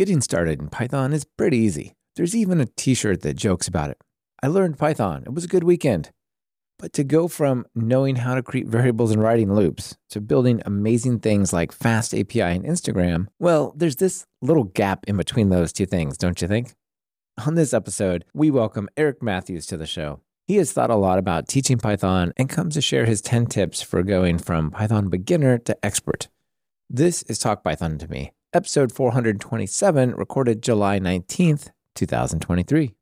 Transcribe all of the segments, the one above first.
Getting started in Python is pretty easy. There's even a t shirt that jokes about it. I learned Python. It was a good weekend. But to go from knowing how to create variables and writing loops to building amazing things like FastAPI and Instagram, well, there's this little gap in between those two things, don't you think? On this episode, we welcome Eric Matthes to the show. He has thought a lot about teaching Python and comes to share his 10 tips for going from Python beginner to expert. This is Talk Python to Me, episode 427, recorded July 19th, 2023.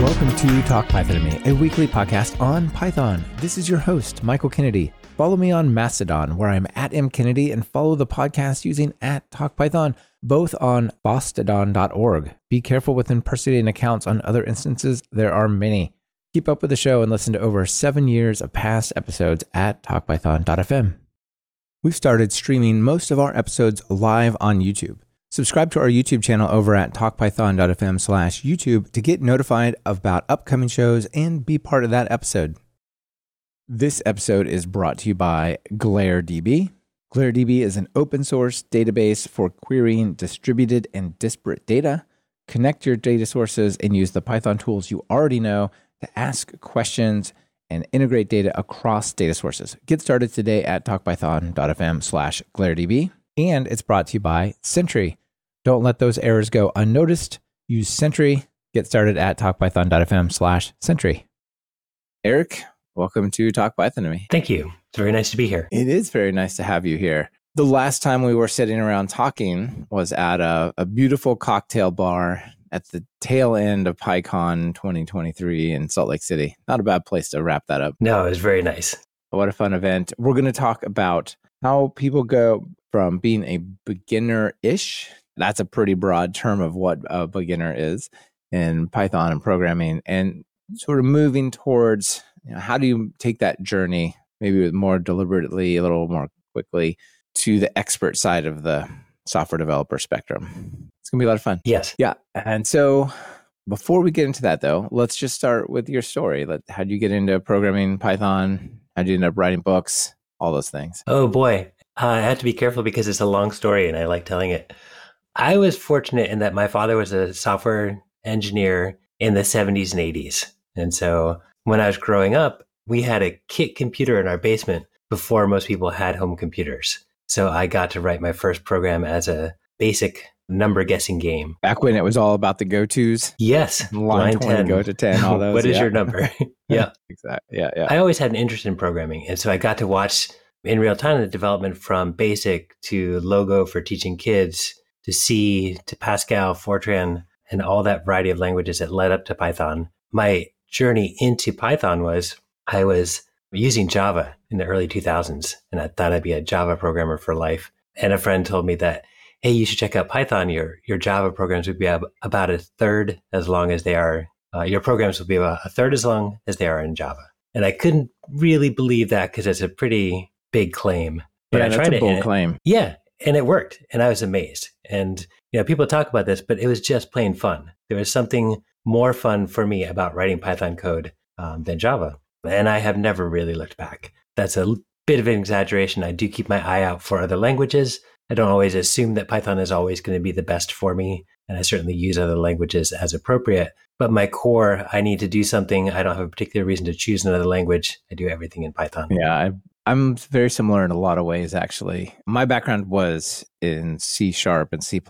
Welcome to Talk Python to Me, a weekly podcast on Python. This is your host, Michael Kennedy. Follow me on Mastodon, where I'm at mkennedy, and follow the podcast using at TalkPython, both on fosstodon.org. Be careful with impersonating accounts on other instances. There are many. Keep up with the show and listen to over seven years of past episodes at talkpython.fm. We've started streaming most of our episodes live on YouTube. Subscribe to our YouTube channel over at talkpython.fm slash YouTube to get notified about upcoming shows and be part of that episode. This episode is brought to you by GlareDB. GlareDB is an open source database for querying distributed and disparate data. Connect your data sources and use the Python tools you already know to ask questions and integrate data across data sources. Get started today at talkpython.fm slash GlareDB. And it's brought to you by Sentry. Don't let those errors go unnoticed. Use Sentry. Get started at talkpython.fm slash Sentry. Eric, welcome to Talk Python to me. Thank you. It's very nice to be here. It is very nice to have you here. The last time we were sitting around talking was at a, a beautiful cocktail bar at the tail end of PyCon 2023 in Salt Lake City. Not a bad place to wrap that up. No, it was very nice. What a fun event. We're going to talk about how people go from being a beginner ish, that's a pretty broad term of what a beginner is in Python and programming, and sort of moving towards you know, how do you take that journey, maybe more deliberately, a little more quickly, to the expert side of the software developer spectrum. It's going to be a lot of fun. Yes. Yeah. And so before we get into that, though, let's just start with your story. How did you get into programming Python? How did you end up writing books? All those things. Oh, boy. Uh, I have to be careful because it's a long story and I like telling it. I was fortunate in that my father was a software engineer in the 70s and 80s. And so when I was growing up, we had a kit computer in our basement before most people had home computers. So I got to write my first program as a basic number guessing game. Back when it was all about the go tos. Yes. Line, line 20, 10. go to 10, all those. what is yeah. your number? yeah. exactly. Yeah. Yeah. I always had an interest in programming. And so I got to watch in real time the development from basic to logo for teaching kids to C to Pascal, Fortran, and all that variety of languages that led up to Python. My journey into Python was I was using Java in the early 2000s, and I thought I'd be a Java programmer for life. And a friend told me that, hey, you should check out Python. Your your Java programs would be about a third as long as they are. Uh, your programs will be about a third as long as they are in Java. And I couldn't really believe that because it's a pretty big claim. But yeah, I tried that's a bold it, claim. Yeah, and it worked, and I was amazed. And you know, people talk about this, but it was just plain fun. There was something more fun for me about writing Python code um, than Java, and I have never really looked back. That's a bit of an exaggeration. I do keep my eye out for other languages. I don't always assume that Python is always going to be the best for me, and I certainly use other languages as appropriate. But my core, I need to do something. I don't have a particular reason to choose another language. I do everything in Python. Yeah, I I'm very similar in a lot of ways, actually. My background was in C sharp and C,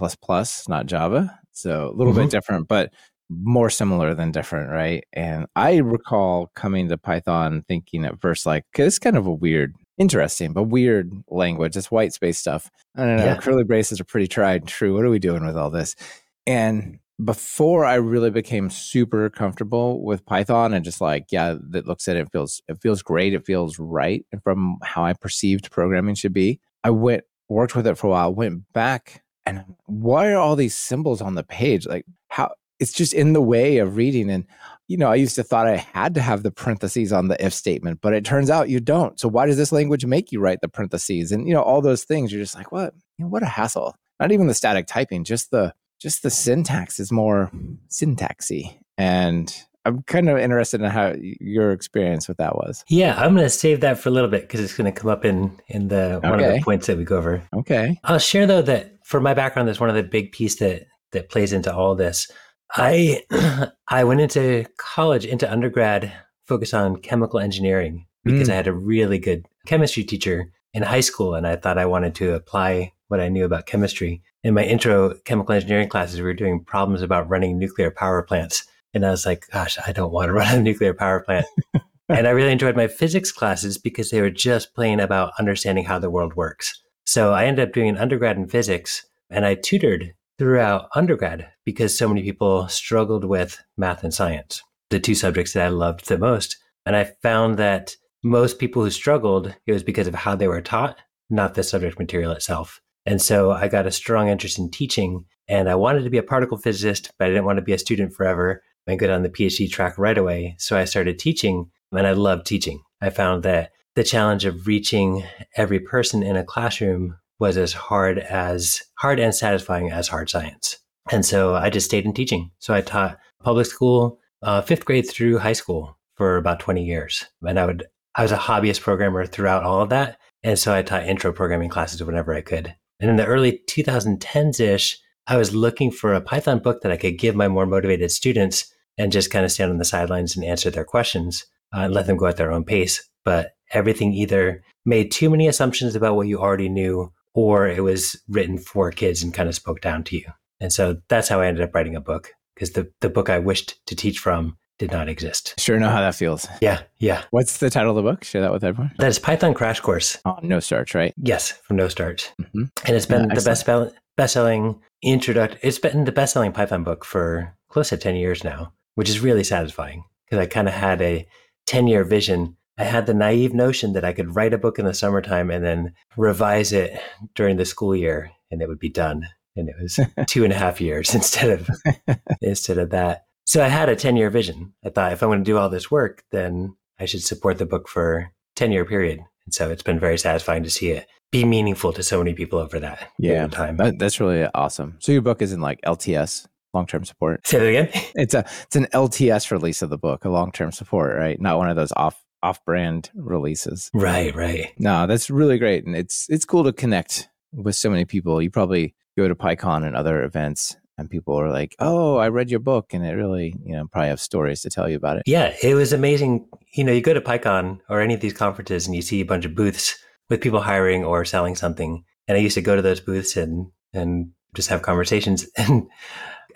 not Java. So a little mm-hmm. bit different, but more similar than different, right? And I recall coming to Python thinking at first, like, it's kind of a weird, interesting, but weird language. It's white space stuff. I don't know. Yeah. Curly braces are pretty tried and true. What are we doing with all this? And before I really became super comfortable with Python and just like, yeah, that looks at it, it feels it feels great, it feels right and from how I perceived programming should be. I went worked with it for a while, went back and why are all these symbols on the page? Like how it's just in the way of reading and you know, I used to thought I had to have the parentheses on the if statement, but it turns out you don't. So why does this language make you write the parentheses? And you know, all those things, you're just like, what? You know, what a hassle. Not even the static typing, just the just the syntax is more syntaxy. And I'm kind of interested in how your experience with that was. Yeah, I'm going to save that for a little bit because it's going to come up in in the one of the points that we go over. Okay. I'll share though that for my background, there's one of the big piece that that plays into all this. I I went into college, into undergrad, focused on chemical engineering because Mm. I had a really good chemistry teacher in high school, and I thought I wanted to apply what I knew about chemistry. In my intro chemical engineering classes, we were doing problems about running nuclear power plants, and I was like, "Gosh, I don't want to run a nuclear power plant." and I really enjoyed my physics classes because they were just plain about understanding how the world works. So I ended up doing an undergrad in physics and I tutored throughout undergrad because so many people struggled with math and science, the two subjects that I loved the most. And I found that most people who struggled, it was because of how they were taught, not the subject material itself. And so I got a strong interest in teaching and I wanted to be a particle physicist, but I didn't want to be a student forever and go on the PhD track right away. So I started teaching and I loved teaching. I found that the challenge of reaching every person in a classroom was as hard as hard and satisfying as hard science. And so I just stayed in teaching. So I taught public school, uh, fifth grade through high school for about 20 years. And I would, I was a hobbyist programmer throughout all of that. And so I taught intro programming classes whenever I could. And in the early 2010s ish, I was looking for a Python book that I could give my more motivated students and just kind of stand on the sidelines and answer their questions uh, and let them go at their own pace. But everything either made too many assumptions about what you already knew, or it was written for kids and kind of spoke down to you. And so that's how I ended up writing a book because the, the book I wished to teach from did not exist. Sure know how that feels. Yeah, yeah. What's the title of the book? Share that with everyone. That is Python Crash Course. Oh, no starch, right? Yes, from No Starch. hmm And it's been Yeah, the best best best-selling introduct it's been the best-selling Python book for close to 10 years now, which is really satisfying because I kind of had a 10-year vision. I had the naive notion that I could write a book in the summertime and then revise it during the school year and it would be done. And it was two and a half years instead of instead of that. So I had a 10 year vision. I thought if I'm going to do all this work, then I should support the book for 10 year period. And so it's been very satisfying to see it be meaningful to so many people over that Yeah. time. That, that's really awesome. So your book is in like LTS, long term support. Say that again. It's a it's an LTS release of the book, a long term support, right? Not one of those off off brand releases. right, right. No, that's really great, and it's it's cool to connect with so many people. You probably go to PyCon and other events, and people are like, "Oh, I read your book," and it really, you know, probably have stories to tell you about it. Yeah, it was amazing. You know, you go to PyCon or any of these conferences and you see a bunch of booths with people hiring or selling something. And I used to go to those booths and and just have conversations. And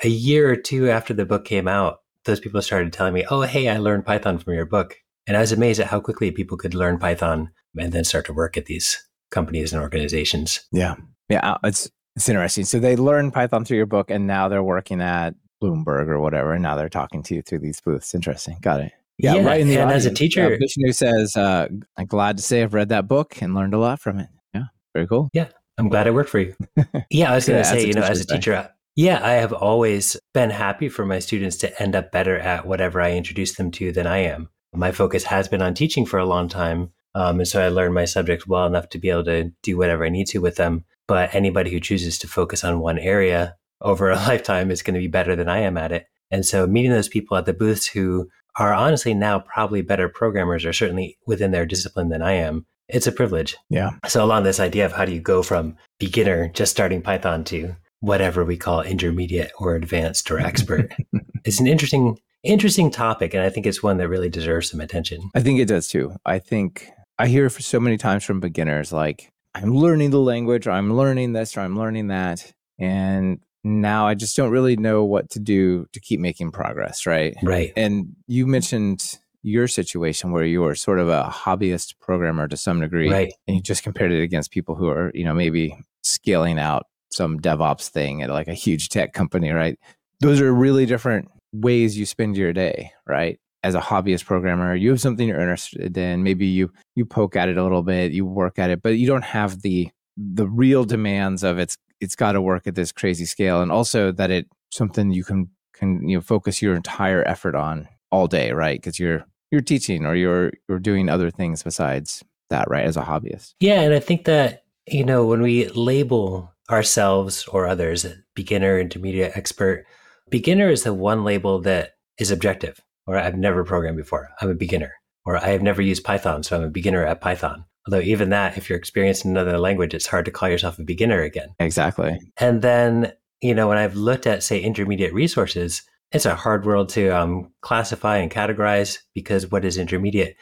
a year or two after the book came out, those people started telling me, "Oh, hey, I learned Python from your book." And I was amazed at how quickly people could learn Python and then start to work at these companies and organizations. Yeah, yeah, uh, it's it's interesting. So they learned Python through your book, and now they're working at Bloomberg or whatever, and now they're talking to you through these booths. Interesting. Got it. Yeah, right in the and as a audience, teacher, uh, Vishnu says, uh, "I'm glad to say I've read that book and learned a lot from it." Yeah, very cool. Yeah, I'm glad I worked for you. Yeah, I was going to as say, you know, as a teacher, teacher, yeah, I have always been happy for my students to end up better at whatever I introduce them to than I am. My focus has been on teaching for a long time. Um, and so I learned my subject well enough to be able to do whatever I need to with them. But anybody who chooses to focus on one area over a lifetime is going to be better than I am at it. And so meeting those people at the booths who are honestly now probably better programmers or certainly within their discipline than I am, it's a privilege. Yeah. So along this idea of how do you go from beginner, just starting Python to whatever we call intermediate or advanced or expert, it's an interesting, interesting topic. And I think it's one that really deserves some attention. I think it does too. I think I hear for so many times from beginners like, I'm learning the language, or I'm learning this, or I'm learning that. And now I just don't really know what to do to keep making progress, right? Right. And you mentioned your situation where you were sort of a hobbyist programmer to some degree. Right. And you just compared it against people who are, you know, maybe scaling out some DevOps thing at like a huge tech company, right? Those are really different ways you spend your day, right? As a hobbyist programmer, you have something you're interested in. Maybe you you poke at it a little bit, you work at it, but you don't have the the real demands of it's it's got to work at this crazy scale, and also that it something you can can you know focus your entire effort on all day, right? Because you're you're teaching or you're you're doing other things besides that, right? As a hobbyist, Yeah. And I think that, you know, when we label ourselves or others, beginner, intermediate, expert. Beginner is the one label that is objective, or I've never programmed before. I'm a beginner, or I have never used Python, so I'm a beginner at Python. Although even that, if you're experienced in another language, it's hard to call yourself a beginner again. Exactly. And then, you know, when I've looked at, say, intermediate resources, it's a hard world to um, classify and categorize because what is intermediate?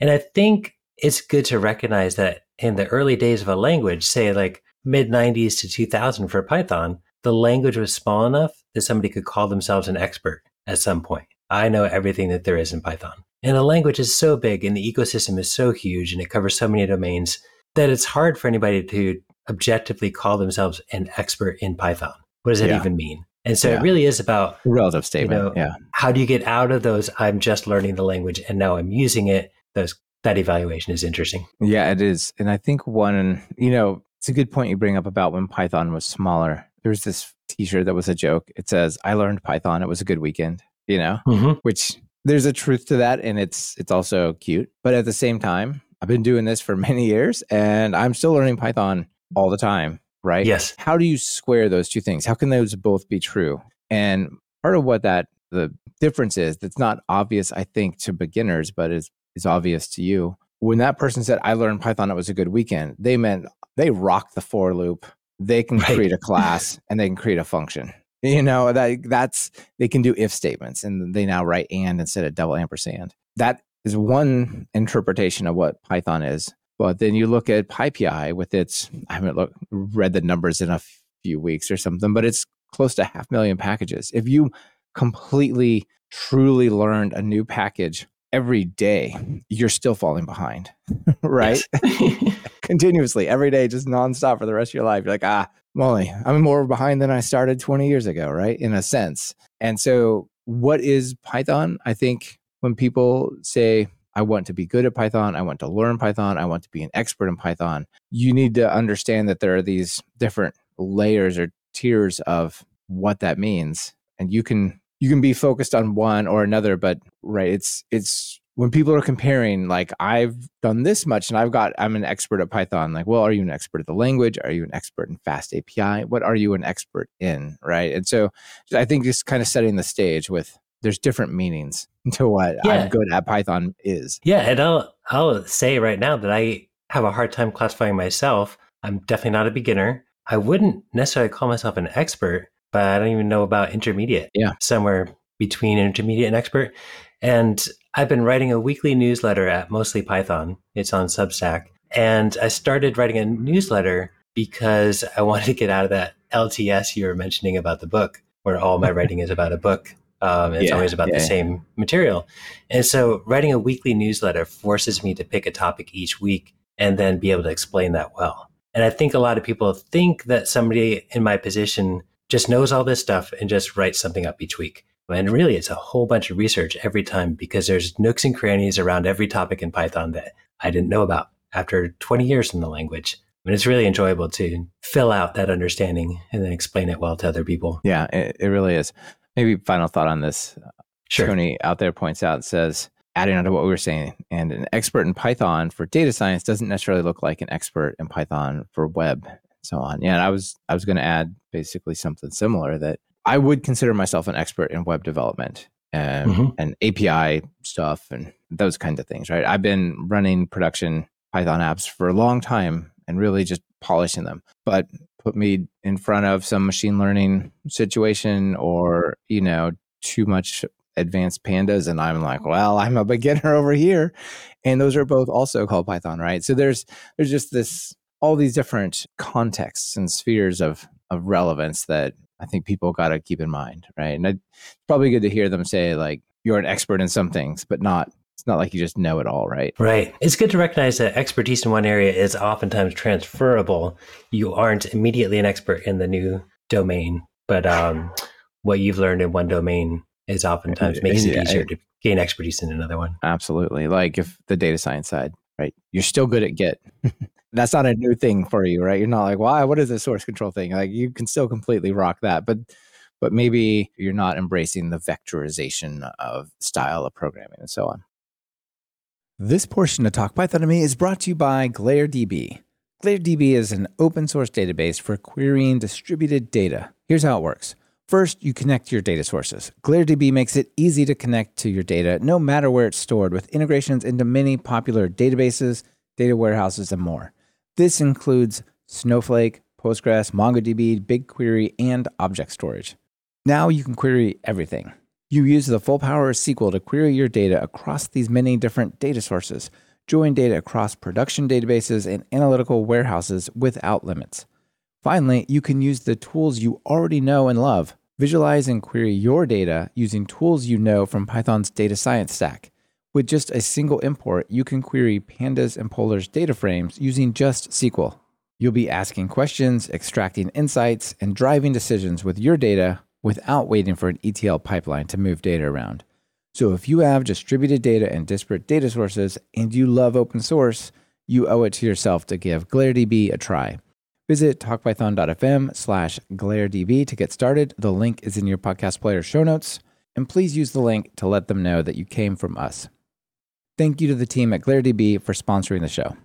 And I think it's good to recognize that in the early days of a language, say like mid 90s to 2000 for Python, the language was small enough that somebody could call themselves an expert at some point. I know everything that there is in Python. And the language is so big and the ecosystem is so huge and it covers so many domains that it's hard for anybody to objectively call themselves an expert in Python. What does that yeah. even mean? And so yeah. it really is about relative statement. You know, yeah. How do you get out of those? I'm just learning the language and now I'm using it. Those that evaluation is interesting. Yeah, it is. And I think one, you know, it's a good point you bring up about when Python was smaller. There's this T-shirt that was a joke. It says, "I learned Python. It was a good weekend." You know, mm-hmm. which there's a truth to that, and it's it's also cute. But at the same time, I've been doing this for many years, and I'm still learning Python all the time. Right? Yes. How do you square those two things? How can those both be true? And part of what that the difference is that's not obvious, I think, to beginners, but is is obvious to you. When that person said, "I learned Python. It was a good weekend," they meant they rock the for loop. They can right. create a class and they can create a function. You know, that that's they can do if statements and they now write and instead of double ampersand. That is one interpretation of what Python is. But then you look at PyPI with its I haven't look, read the numbers in a few weeks or something, but it's close to half million packages. If you completely truly learned a new package every day, you're still falling behind, right? Continuously, every day, just nonstop for the rest of your life. You're like, ah, Molly, I'm more behind than I started 20 years ago, right? In a sense. And so, what is Python? I think when people say, I want to be good at Python, I want to learn Python, I want to be an expert in Python, you need to understand that there are these different layers or tiers of what that means. And you can you can be focused on one or another, but right, it's it's when people are comparing, like I've done this much and I've got I'm an expert at Python. Like, well, are you an expert at the language? Are you an expert in FastAPI? What are you an expert in? Right. And so I think just kind of setting the stage with there's different meanings to what yeah. I'm good at Python is. Yeah. And I'll I'll say right now that I have a hard time classifying myself. I'm definitely not a beginner. I wouldn't necessarily call myself an expert, but I don't even know about intermediate. Yeah. Somewhere between intermediate and expert. And I've been writing a weekly newsletter at Mostly Python. It's on Substack. And I started writing a newsletter because I wanted to get out of that LTS you were mentioning about the book, where all my writing is about a book. Um, it's yeah, always about yeah. the same material. And so writing a weekly newsletter forces me to pick a topic each week and then be able to explain that well. And I think a lot of people think that somebody in my position just knows all this stuff and just writes something up each week. And really, it's a whole bunch of research every time because there's nooks and crannies around every topic in Python that I didn't know about after 20 years in the language. I mean, it's really enjoyable to fill out that understanding and then explain it well to other people. Yeah, it, it really is. Maybe final thought on this. Sure. Tony out there points out says, adding on to what we were saying, and an expert in Python for data science doesn't necessarily look like an expert in Python for web so on. Yeah, and I was I was going to add basically something similar that I would consider myself an expert in web development and, mm-hmm. and API stuff and those kinds of things. Right, I've been running production Python apps for a long time and really just polishing them, but put me in front of some machine learning situation or you know too much advanced pandas and i'm like well i'm a beginner over here and those are both also called python right so there's there's just this all these different contexts and spheres of of relevance that I think people got to keep in mind, right? And it's probably good to hear them say like you're an expert in some things, but not it's not like you just know it all, right? Right. It's good to recognize that expertise in one area is oftentimes transferable. You aren't immediately an expert in the new domain, but um, what you've learned in one domain is oftentimes makes it easier to gain expertise in another one. Absolutely. Like if the data science side, right? You're still good at Git. that's not a new thing for you, right? You're not like, why? What is this source control thing? Like you can still completely rock that, but but maybe you're not embracing the vectorization of style of programming and so on. This portion of Talk Python to Me is brought to you by GlareDB. GlareDB is an open source database for querying distributed data. Here's how it works. First, you connect your data sources. GlareDB makes it easy to connect to your data no matter where it's stored with integrations into many popular databases, data warehouses, and more. This includes Snowflake, Postgres, MongoDB, BigQuery, and object storage. Now you can query everything. You use the full power of SQL to query your data across these many different data sources, join data across production databases and analytical warehouses without limits. Finally, you can use the tools you already know and love. Visualize and query your data using tools you know from Python's data science stack. With just a single import, you can query pandas and polars data frames using just SQL. You'll be asking questions, extracting insights, and driving decisions with your data without waiting for an ETL pipeline to move data around. So if you have distributed data and disparate data sources and you love open source, you owe it to yourself to give GlareDB a try. Visit talkpython.fm slash glaredb to get started. The link is in your podcast player show notes. And please use the link to let them know that you came from us. Thank you to the team at GlareDB for sponsoring the show.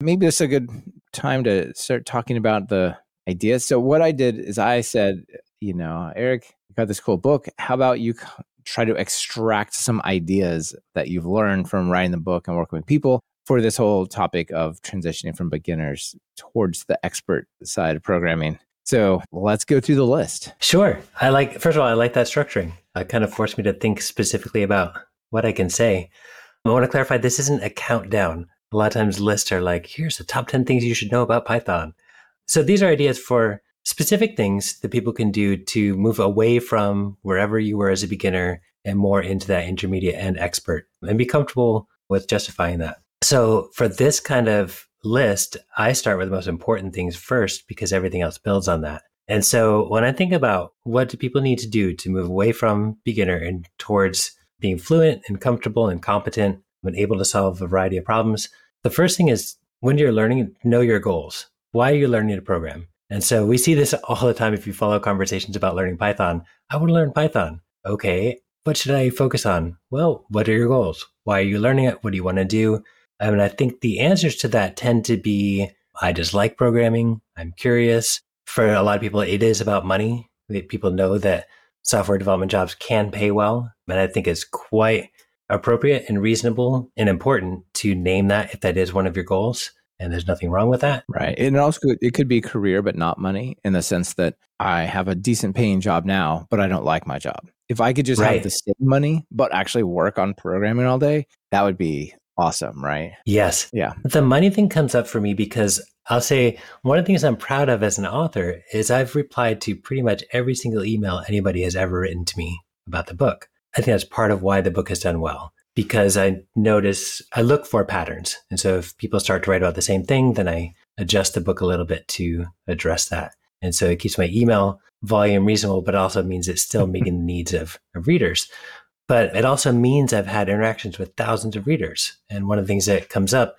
Maybe this is a good time to start talking about the ideas. So what I did is I said, you know, Eric, you got this cool book. How about you try to extract some ideas that you've learned from writing the book and working with people for this whole topic of transitioning from beginners towards the expert side of programming. So let's go through the list. Sure. I like, first of all, I like that structuring. It kind of forced me to think specifically about what I can say. I want to clarify this isn't a countdown. A lot of times lists are like, here's the top 10 things you should know about Python. So these are ideas for specific things that people can do to move away from wherever you were as a beginner and more into that intermediate and expert and be comfortable with justifying that. So for this kind of list, I start with the most important things first because everything else builds on that. And so when I think about what do people need to do to move away from beginner and towards being fluent and comfortable and competent and able to solve a variety of problems, the first thing is when you're learning, know your goals. Why are you learning to program? And so we see this all the time if you follow conversations about learning Python. I want to learn Python. Okay, what should I focus on? Well, what are your goals? Why are you learning it? What do you want to do? I mean, I think the answers to that tend to be I just like programming. I'm curious. For a lot of people, it is about money. People know that software development jobs can pay well. And I think it's quite appropriate and reasonable and important to name that if that is one of your goals and there's nothing wrong with that. Right. And also it could be career but not money in the sense that I have a decent paying job now, but I don't like my job. If I could just right. have the same money but actually work on programming all day, that would be awesome, right? Yes. Yeah. The money thing comes up for me because I'll say one of the things I'm proud of as an author is I've replied to pretty much every single email anybody has ever written to me about the book. I think that's part of why the book has done well because I notice I look for patterns. And so if people start to write about the same thing, then I adjust the book a little bit to address that. And so it keeps my email volume reasonable, but also means it's still meeting the needs of, of readers. But it also means I've had interactions with thousands of readers. And one of the things that comes up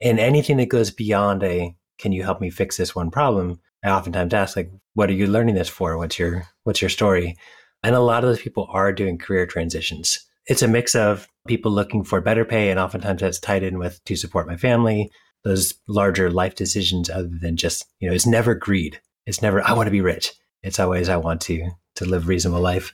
in anything that goes beyond a can you help me fix this one problem? I oftentimes ask like, what are you learning this for? What's your what's your story? And a lot of those people are doing career transitions it's a mix of people looking for better pay, and oftentimes that's tied in with to support my family, those larger life decisions other than just, you know, it's never greed. It's never, I want to be rich. It's always, I want to, to live reasonable life.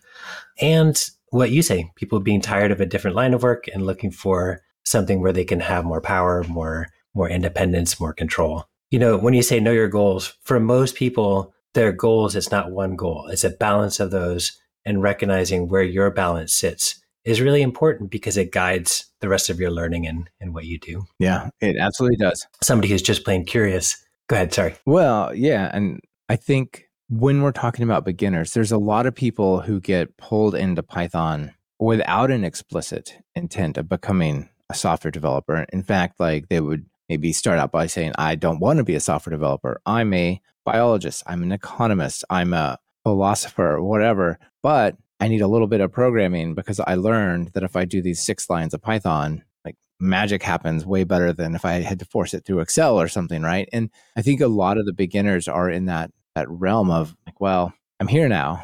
And what you say, people being tired of a different line of work and looking for something where they can have more power, more, more independence, more control. You know, when you say know your goals, for most people, their goals, it's not one goal. It's a balance of those and recognizing where your balance sits is really important because it guides the rest of your learning and, and what you do. Yeah, it absolutely does. Somebody who's just plain curious. Go ahead. Sorry. Well, yeah. And I think when we're talking about beginners, there's a lot of people who get pulled into Python without an explicit intent of becoming a software developer. In fact, like they would maybe start out by saying, I don't want to be a software developer. I'm a biologist. I'm an economist. I'm a philosopher, whatever. But I need a little bit of programming because I learned that if I do these six lines of Python, like magic happens way better than if I had to force it through Excel or something, right? And I think a lot of the beginners are in that that realm of like, well, I'm here now.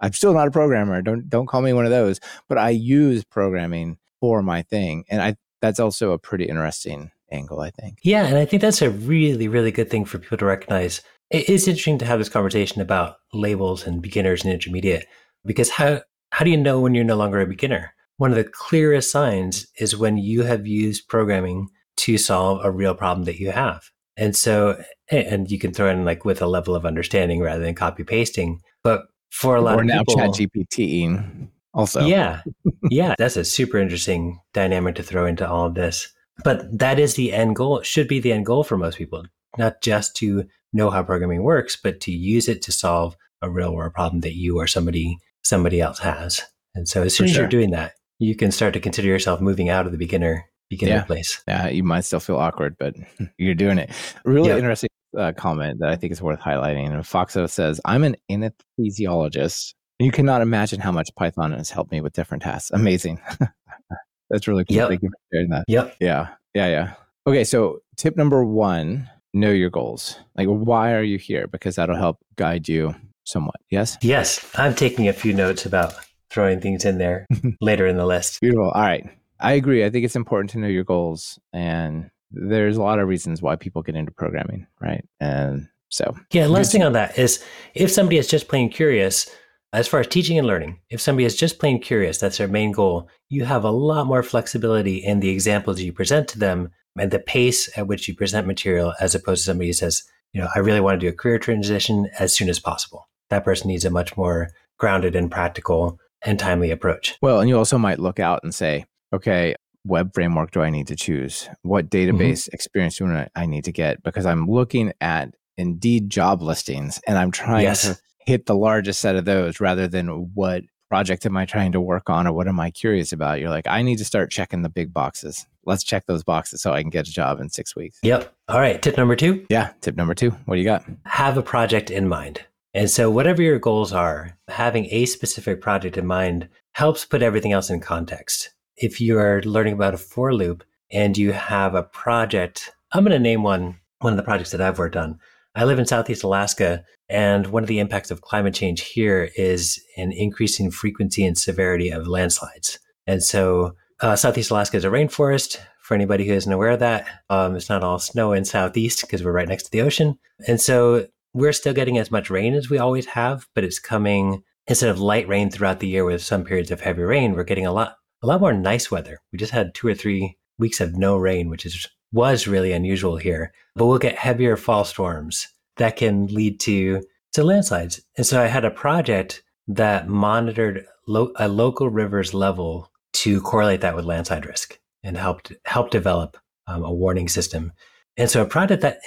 I'm still not a programmer. Don't don't call me one of those, but I use programming for my thing. And I that's also a pretty interesting angle, I think. Yeah. And I think that's a really, really good thing for people to recognize. It is interesting to have this conversation about labels and beginners and intermediate because how, how do you know when you're no longer a beginner? One of the clearest signs is when you have used programming to solve a real problem that you have. And so, and you can throw in like with a level of understanding rather than copy pasting. But for a lot or of now people, ChatGPT also. yeah, yeah, that's a super interesting dynamic to throw into all of this. But that is the end goal. It should be the end goal for most people, not just to know how programming works, but to use it to solve a real world problem that you or somebody somebody else has. And so, as soon as sure. you're doing that, you can start to consider yourself moving out of the beginner beginner Yeah. place. Yeah, you might still feel awkward, but you're doing it. Really Yeah. interesting uh, comment that I think is worth highlighting. And Foxo says, I'm an anesthesiologist. You cannot imagine how much Python has helped me with different tasks. Amazing. That's really cool. Yep. Thank you for sharing that. Yep. Yeah. Yeah. Yeah. Okay. So, tip number one know your goals. Like, why are you here? Because that'll help guide you somewhat. Yes. Yes, I'm taking a few notes about throwing things in there later in the list. Beautiful. All right. I agree. I think it's important to know your goals. And there's a lot of reasons why people get into programming, right? And so, Yeah, last thing on that is if somebody is just plain curious, as far as teaching and learning, if somebody is just plain curious, that's their main goal, you have a lot more flexibility in the examples you present to them and the pace at which you present material as opposed to somebody who says, you know, I really want to do a career transition as soon as possible. That person needs a much more grounded and practical and timely approach. well, and you also might look out and say, okay, web framework do I need to choose? What mm-hmm. database experience do I- I need to get? Because I'm looking at Indeed job listings and I'm trying Yes. to hit the largest set of those rather than what project am I trying to work on or what am I curious about? You're like, I need to start checking the big boxes. Let's check those boxes so I can get a job in six weeks. Yep. All right. Tip number two Yeah. Tip number two. What do you got? have a project in mind. And so, whatever your goals are, having a specific project in mind helps put everything else in context. If you are learning about a for loop and you have a project, I'm going to name one, one of the projects that I've worked on. I live in Southeast Alaska, and one of the impacts of climate change here is an increasing frequency and severity of landslides. And so, uh, Southeast Alaska is a rainforest. For anybody who isn't aware of that, um, it's not all snow in Southeast because we're right next to the ocean. And so we're still getting as much rain as we always have, but it's coming instead of light rain throughout the year with some periods of heavy rain, we're getting a lot a lot more nice weather. We just had two or three weeks of no rain, which is was really unusual here. But we'll get heavier fall storms that can lead to to landslides. And so I had a project that monitored lo- a local river's level to correlate that with landslide risk and helped help develop um, a warning system. And so a project that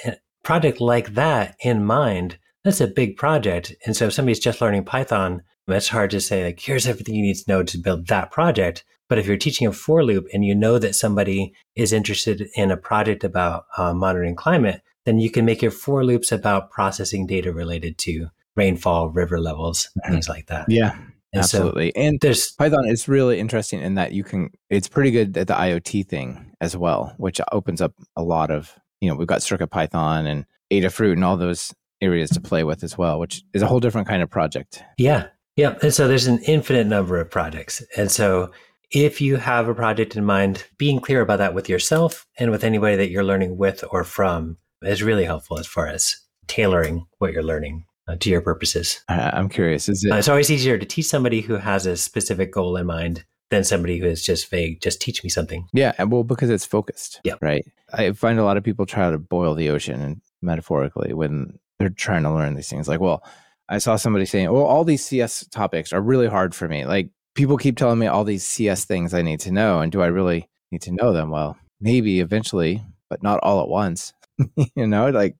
project like that in mind, that's a big project. And so if somebody's just learning Python, it's hard to say like, here's everything you need to know to build that project. But if you're teaching a for loop and you know that somebody is interested in a project about uh, monitoring climate, then you can make your for loops about processing data related to rainfall, river levels, things like that. Yeah. And so absolutely. and there's Python is really interesting in that you can, it's pretty good at the IoT thing as well, which opens up a lot of, you know, we've got CircuitPython and Adafruit and all those areas to play with as well, which is a whole different kind of project. Yeah. Yeah. And so there's an infinite number of projects. And so if you have a project in mind, being clear about that with yourself and with anybody that you're learning with or from is really helpful as far as tailoring what you're learning uh, to your purposes. I'm curious. Is it, Uh, it's always easier to teach somebody who has a specific goal in mind than somebody who is just vague, just teach me something. yeah. Well, because it's focused. Yeah. Right. I find a lot of people try to boil the ocean and metaphorically when they're trying to learn these things. Like, well, I saw somebody saying, well, all these CS topics are really hard for me. Like, people keep telling me all these CS things I need to know. And do I really need to know them? Well, maybe eventually, but not all at once. you know, like,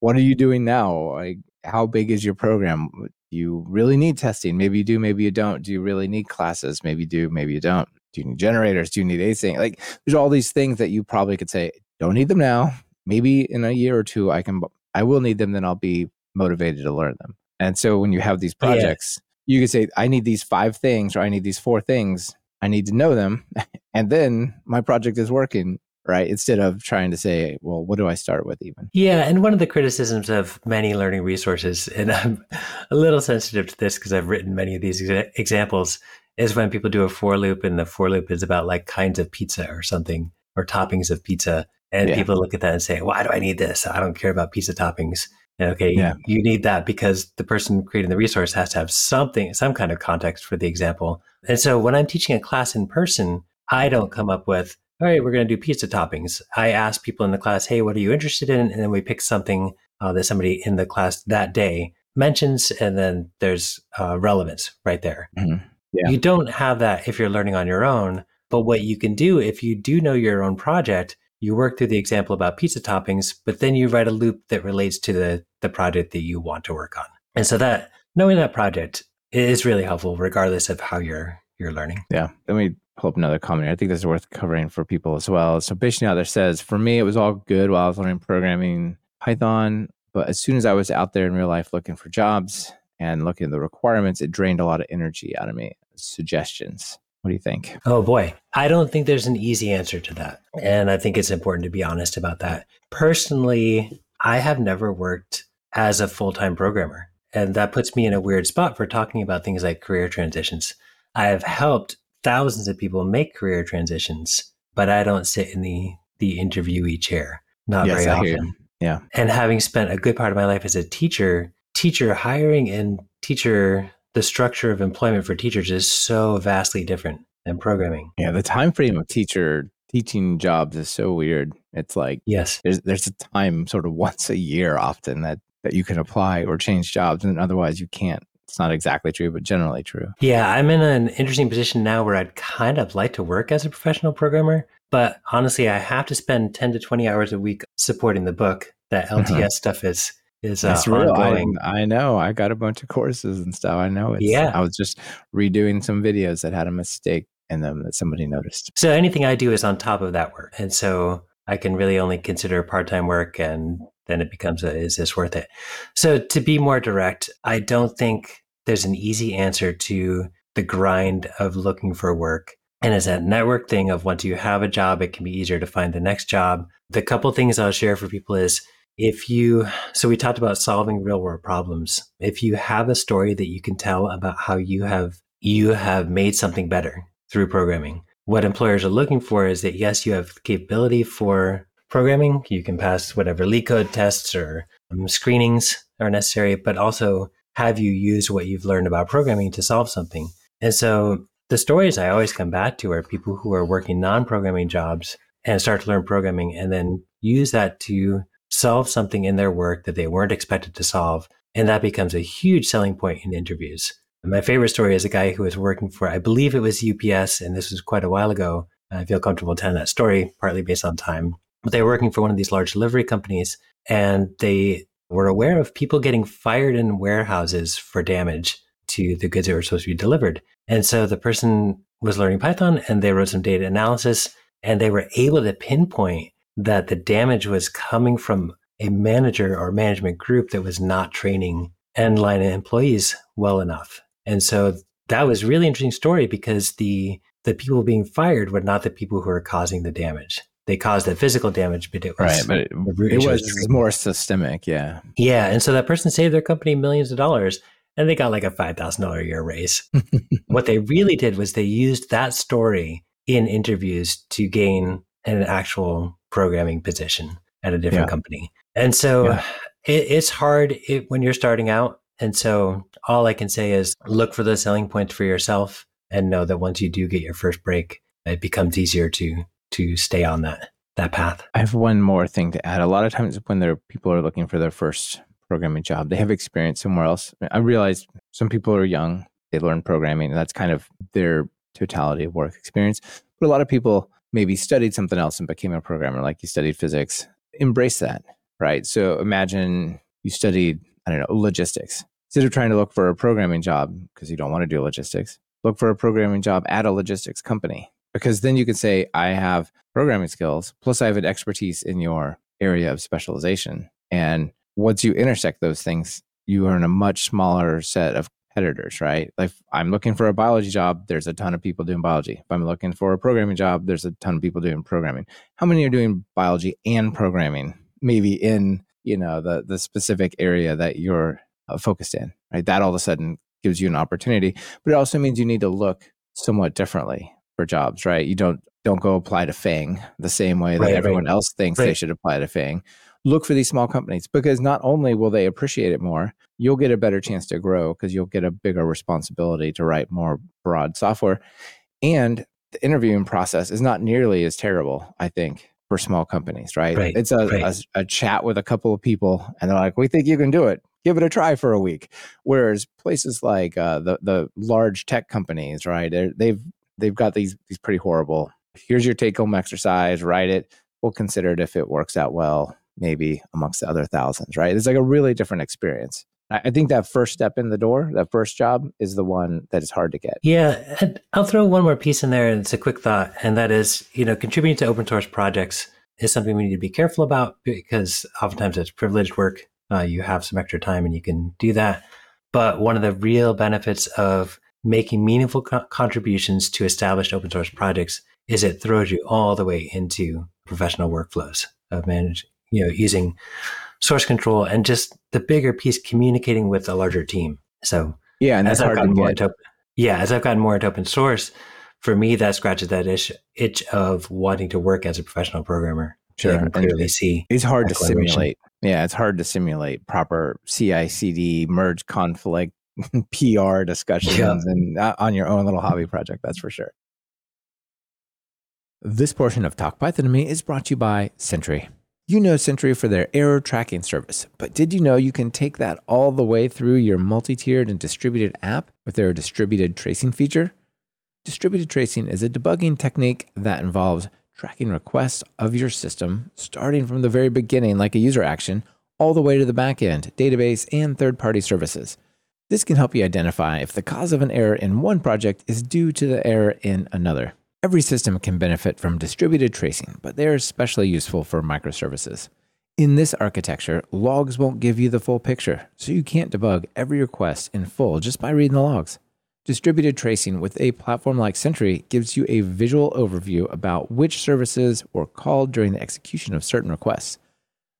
what are you doing now? Like, how big is your program? Do you really need testing? Maybe you do, maybe you don't. Do you really need classes? Maybe you do, maybe you don't. Do you need generators? Do you need async? Like, there's all these things that you probably could say, don't need them now. Maybe in a year or two, I can, I will need them. Then I'll be motivated to learn them. And so when you have these Yeah. projects, you could say, I need these five things or I need these four things. I need to know them. And then my project is working, right? Instead of trying to say, well, what do I start with even? Yeah, and one of the criticisms of many learning resources, and I'm a little sensitive to this because I've written many of these exa- examples, is when people do a for loop and the for loop is about like kinds of pizza or something or toppings of pizza. And Yeah. people look at that and say, why do I need this? I don't care about pizza toppings. Okay, Yeah. you need that because the person creating the resource has to have something, some kind of context for the example. And so when I'm teaching a class in person, I don't come up with, all right, we're going to do pizza toppings. I ask people in the class, hey, what are you interested in? And then we pick something uh, that somebody in the class that day mentions, and then there's uh, relevance right there. Mhm. Yeah. You don't have that if you're learning on your own. But what you can do if you do know your own project, you work through the example about pizza toppings, but then you write a loop that relates to the, the project that you want to work on. And so that knowing that project is really helpful regardless of how you're you're learning. Yeah. Let me pull up another comment. I think this is worth covering for people as well. So there says, for me, it was all good while I was learning programming Python. But as soon as I was out there in real life looking for jobs and looking at the requirements, it drained a lot of energy out of me. Suggestions. What do you think? Oh boy. I don't think there's an easy answer to that. And I think it's important to be honest about that. Personally, I have never worked as a full time programmer. And that puts me in a weird spot for talking about things like career transitions. I have helped thousands of people make career transitions, but I don't sit in the, the interviewee chair. Not Yes, very I often. Yeah. And having spent a good part of my life as a teacher, teacher hiring and teacher the structure of employment for teachers is so vastly different than programming. Yeah. The time frame of teacher teaching jobs is so weird. It's like Yes. there's there's a time sort of once a year often that that you can apply or change jobs and otherwise you can't. It's not exactly true, but generally true. Yeah, I'm in an interesting position now where I'd kind of like to work as a professional programmer, but honestly, I have to spend 10 to 20 hours a week supporting the book. That uh-huh. LTS stuff is is uh, That's real. I. I know. I got a bunch of courses and stuff. I know it's Yeah. I was just redoing some videos that had a mistake in them that somebody noticed. So anything I do is on top of that work. And so I can really only consider part-time work and then it becomes a, is this worth it? So to be more direct, I don't think there's an easy answer to the grind of looking for work. And it's that network thing of once you have a job, it can be easier to find the next job. The couple things I'll share for people is if you, so we talked about solving real world problems. If you have a story that you can tell about how you have, you have made something better through programming, what employers are looking for is that yes, you have capability for programming. You can pass whatever LeetCode tests or um, screenings are necessary, but also have you used what you've learned about programming to solve something? And so the stories I always come back to are people who are working non programming jobs and start to learn programming and then use that to solve something in their work that they weren't expected to solve. And that becomes a huge selling point in interviews. My favorite story is a guy who was working for, I believe it was UPS, and this was quite a while ago. I feel comfortable telling that story, partly based on time. But they were working for one of these large delivery companies, and they were aware of people getting fired in warehouses for damage to the goods that were supposed to be delivered. And so the person was learning Python and they wrote some data analysis and they were able to pinpoint that the damage was coming from a manager or management group that was not training end line employees well enough. And so that was really interesting story because the the people being fired were not the people who were causing the damage. They caused the physical damage, but it was Right. But it, it was was- more systemic. Yeah. yeah, and so that person saved their company millions of dollars and they got like a $5,000 a year raise. what they really did was they used that story in interviews to gain an actual programming position at a different Yeah. company. And so Yeah. it, it's hard it, when you're starting out. And so all I can say is look for the selling points for yourself and know that once you do get your first break, it becomes easier to to stay on that that path. I have one more thing to add. A lot of times when there people are looking for their first programming job, they have experience somewhere else. I realize some people are young, they learn programming, and that's kind of their totality of work experience. But a lot of people maybe studied something else and became a programmer, like you studied physics. Embrace that, right? So imagine you studied, I don't know, logistics. Instead of trying to look for a programming job because you don't want to do logistics, look for a programming job at a logistics company because then you can say, I have programming skills, plus I have an expertise in your area of specialization. And once you intersect those things, you are in a much smaller set of competitors, right? Like I'm looking for a biology job, there's a ton of people doing biology. If I'm looking for a programming job, there's a ton of people doing programming. How many are doing biology and programming? Maybe in, you know, the the specific area that you're uh, focused in, right? That all of a sudden gives you an opportunity, but it also means you need to look somewhat differently for jobs, right? You don't don't go apply to FAANG the same way that Right, everyone right. else thinks they should apply to FAANG. Look for these small companies because not only will they appreciate it more, you'll get a better chance to grow because you'll get a bigger responsibility to write more broad software. And the interviewing process is not nearly as terrible, I think, for small companies, right? Right, It's a, right. a, a chat with a couple of people and they're like, we think you can do it. Give it a try for a week. Whereas places like uh, the, the large tech companies, right? They've, they've got these, these pretty horrible, here's your take home exercise, write it. We'll consider it if it works out well, maybe amongst the other thousands, right? It's like a really different experience. I think that first step in the door, that first job, is the one that is hard to get. Yeah, I'll throw one more piece in there, and it's a quick thought, and that is, you know, contributing to open source projects is something we need to be careful about because oftentimes it's privileged work. Uh, you have some extra time and you can do that. But one of the real benefits of making meaningful co- contributions to established open source projects is it throws you all the way into professional workflows of manage, you know, using source control and just the bigger piece communicating with a larger team. So Yeah, and that's as hard to get. into yeah, as I've gotten more into open source, for me that scratches that itch, itch of wanting to work as a professional programmer. Sure. And clearly see. It's hard to simulate. Yeah, it's hard to simulate proper CI/CD merge conflict PR discussions Yeah. and uh, on your own little hobby project. That's for sure. This portion of Talk Python to Me is brought to you by Sentry. You know Sentry for their error tracking service, but did you know you can take that all the way through your multi-tiered and distributed app with their distributed tracing feature? Distributed tracing is a debugging technique that involves tracking requests of your system, starting from the very beginning, like a user action, all the way to the backend, database, and third party services. This can help you identify if the cause of an error in one project is due to the error in another. Every system can benefit from distributed tracing, but they are especially useful for microservices. In this architecture, logs won't give you the full picture, so you can't debug every request in full just by reading the logs. Distributed tracing with a platform like Sentry gives you a visual overview about which services were called during the execution of certain requests.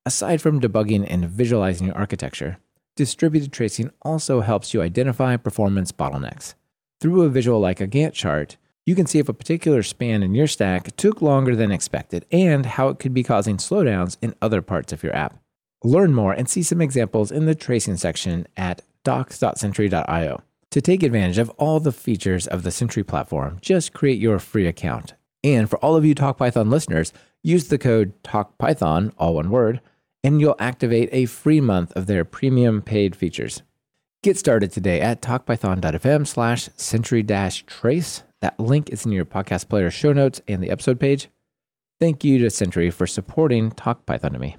Aside from debugging and visualizing your architecture, distributed tracing also helps you identify performance bottlenecks. Through a visual like a Gantt chart, you can see if a particular span in your stack took longer than expected and how it could be causing slowdowns in other parts of your app. Learn more and see some examples in the tracing section at docs.sentry.io. To take advantage of all the features of the Sentry platform, just create your free account. And for all of you TalkPython listeners, use the code TalkPython, all one word, and you'll activate a free month of their premium paid features. Get started today at talkpython.fm slash sentry dash trace. That link is in your podcast player show notes and the episode page. Thank you to Sentry for supporting Talk Python to me.